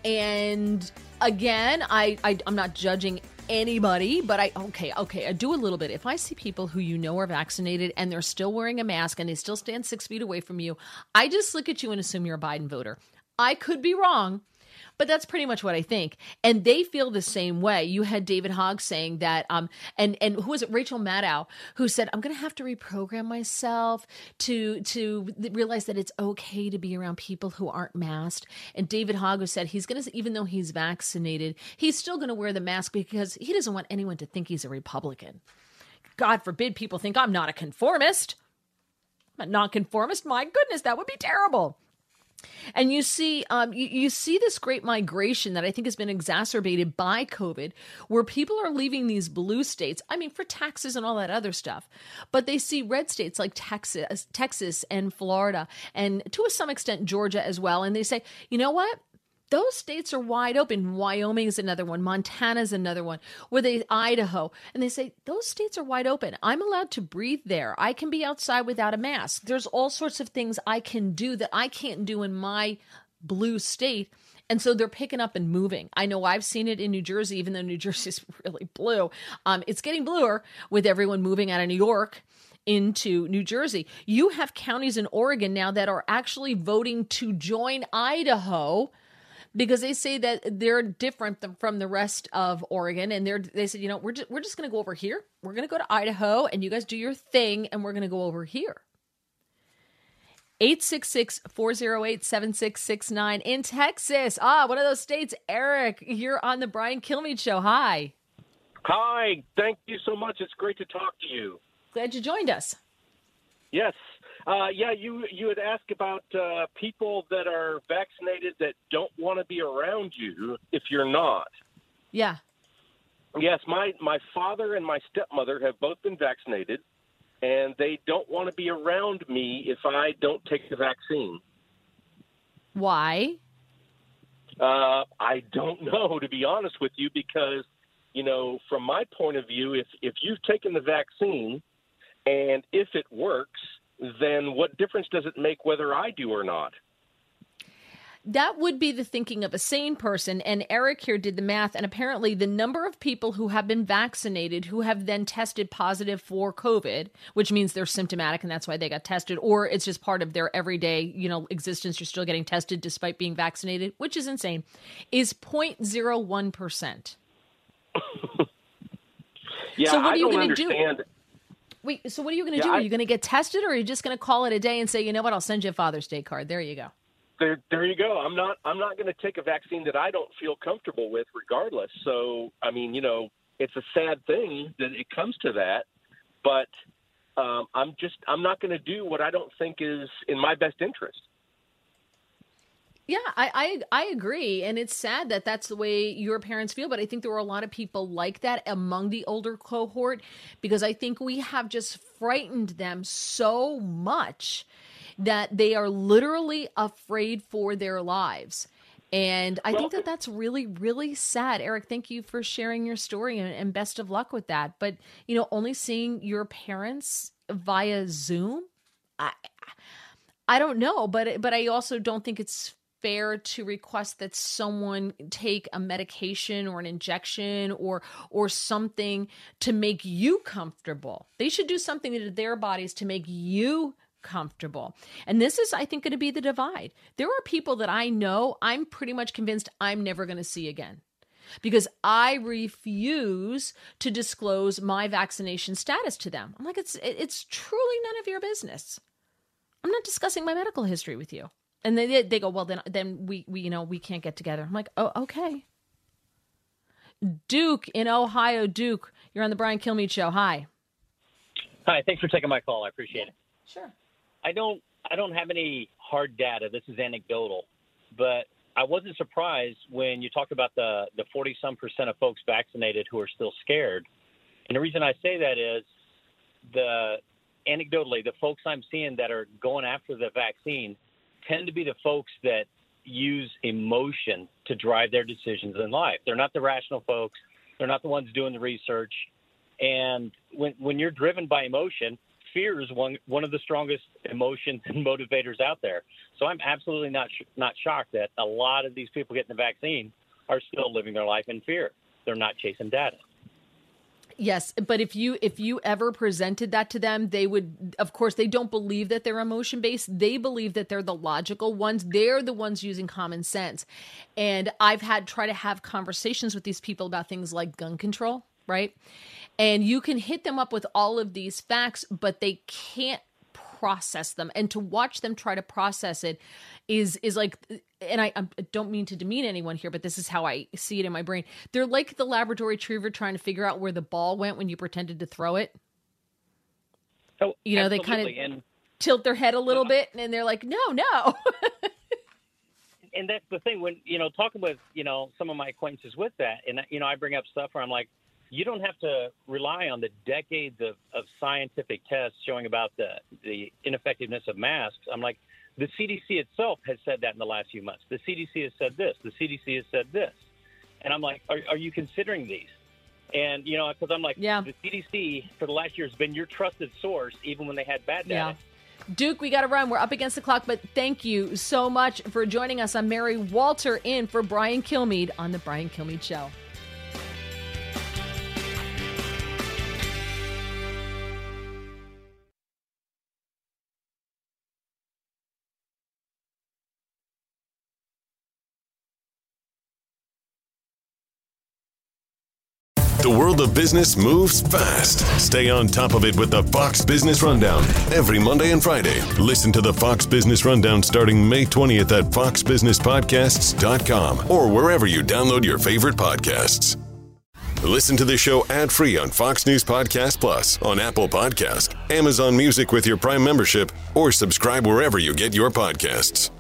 And again, I, I I'm not judging anybody, but I okay, okay, I do a little bit. If I see people who you know are vaccinated and they're still wearing a mask and they still stand six feet away from you, I just look at you and assume you're a Biden voter. I could be wrong, but that's pretty much what I think. And they feel the same way. You had David Hogg saying that, um, and and who was it? Rachel Maddow, who said, "I'm going to have to reprogram myself to to realize that it's okay to be around people who aren't masked." And David Hogg who said he's going to, even though he's vaccinated, he's still going to wear the mask because he doesn't want anyone to think he's a Republican. God forbid people think I'm not a conformist. I'm a nonconformist. My goodness, that would be terrible. And you see, um, you, you see this great migration that I think has been exacerbated by COVID, where people are leaving these blue states. I mean, for taxes and all that other stuff, but they see red states like Texas, Texas and Florida, and to some extent Georgia as well, and they say, you know what? Those states are wide open. Wyoming is another one. Montana is another one. Where they Idaho, and they say those states are wide open. I'm allowed to breathe there. I can be outside without a mask. There's all sorts of things I can do that I can't do in my blue state. And so they're picking up and moving. I know I've seen it in New Jersey, even though New <laughs> Jersey's really blue. Um, it's getting bluer with everyone moving out of New York into New Jersey. You have counties in Oregon now that are actually voting to join Idaho because they say that they're different than, from the rest of Oregon, and they're they said, you know, we're just, we're just going to go over here. We're going to go to Idaho, and you guys do your thing, and we're going to go over here. 866-408-7669 in Texas. Ah, one of those states. Eric, you're on the Brian Kilmeade show. Hi. Hi. Thank you so much. It's great to talk to you. Glad you joined us. Yes. Uh, yeah, you you had asked about uh, people that are vaccinated that don't want to be around you if you're not. Yeah. Yes, my my father and my stepmother have both been vaccinated, and they don't want to be around me if I don't take the vaccine. Why? Uh, I don't <laughs> know, to be honest with you, because you know, from my point of view, if if you've taken the vaccine and if it works, then what difference does it make whether I do or not? That would be the thinking of a sane person. And Eric here did the math. And apparently, the number of people who have been vaccinated who have then tested positive for COVID, which means they're symptomatic and that's why they got tested, or it's just part of their everyday, you know, existence. You're still getting tested despite being vaccinated, which is insane, is 0.01%. <laughs> yeah, so, what I are you going to do? Wait, so what are you going to Yeah, do? I- Are you going to get tested, or are you just going to call it a day and say, you know what, I'll send you a Father's Day card? There you go. There, there you go. I'm not. I'm not going to take a vaccine that I don't feel comfortable with, regardless. So, I mean, you know, it's a sad thing that it comes to that, but um, I'm just. I'm not going to do what I don't think is in my best interest. Yeah, I, I I agree, and it's sad that that's the way your parents feel. But I think there were a lot of people like that among the older cohort because I think we have just frightened them so much that they are literally afraid for their lives. And I think that that's really, really sad. Eric, thank you for sharing your story and, and best of luck with that. But, you know, only seeing your parents via Zoom, I, I don't know, but but I also don't think it's fair to request that someone take a medication or an injection or or something to make you comfortable. They should do something to their bodies to make you comfortable. And this is I think going to be the divide. There are people that I know I'm pretty much convinced I'm never going to see again because I refuse to disclose my vaccination status to them. I'm like it's it's truly none of your business. I'm not discussing my medical history with you. And they they go, well then then we we you know we can't get together. I'm like, oh okay. Duke in Ohio, Duke, you're on the Brian Kilmeade show. Hi. Hi, thanks for taking my call. I appreciate it. Sure. I don't I don't have any hard data. This is anecdotal, but I wasn't surprised when you talked about the the 40 some percent of folks vaccinated who are still scared. And the reason I say that is the anecdotally the folks I'm seeing that are going after the vaccine tend to be the folks that use emotion to drive their decisions in life. They're not the rational folks. They're not the ones doing the research. And when when you're driven by emotion, fear is one one of the strongest emotions and <laughs> motivators out there. So I'm absolutely not sh- not shocked that a lot of these people getting the vaccine are still living their life in fear. They're not chasing data. Yes, but if you if you ever presented that to them, they would of course they don't believe that they're emotion based. They believe that they're the logical ones. They're the ones using common sense. And I've had try to have conversations with these people about things like gun control, right? And you can hit them up with all of these facts, but they can't process them and to watch them try to process it is is like and I, I, don't mean to demean anyone here but this is how i see it in my brain. They're like the labrador retriever trying to figure out where the ball went when you pretended to throw it. Oh, you know they kind of and, tilt their head a little uh-huh. bit and they're like no no. And that's the thing when you know talking with you know some of my acquaintances with that and you know i bring up stuff where i'm like you don't have to rely on the decades of, of scientific tests showing about the, the ineffectiveness of masks. I'm like, the CDC itself has said that in the last few months. The CDC has said this. The CDC has said this. And I'm like, are, are you considering these? And, you know, because I'm like, yeah. the CDC for the last year has been your trusted source, even when they had bad data. Yeah. Duke, we got to run. We're up against the clock, but thank you so much for joining us. I'm Mary Walter in for Brian Kilmeade on The Brian Kilmeade Show. World of business moves fast. Stay on top of it with the Fox Business Rundown every Monday and Friday. Listen to the Fox Business Rundown starting May 20th at foxbusinesspodcasts.com or wherever you download your favorite podcasts. Listen to the show ad-free on Fox News Podcast Plus, on Apple Podcast, Amazon Music with your Prime membership, or subscribe wherever you get your podcasts.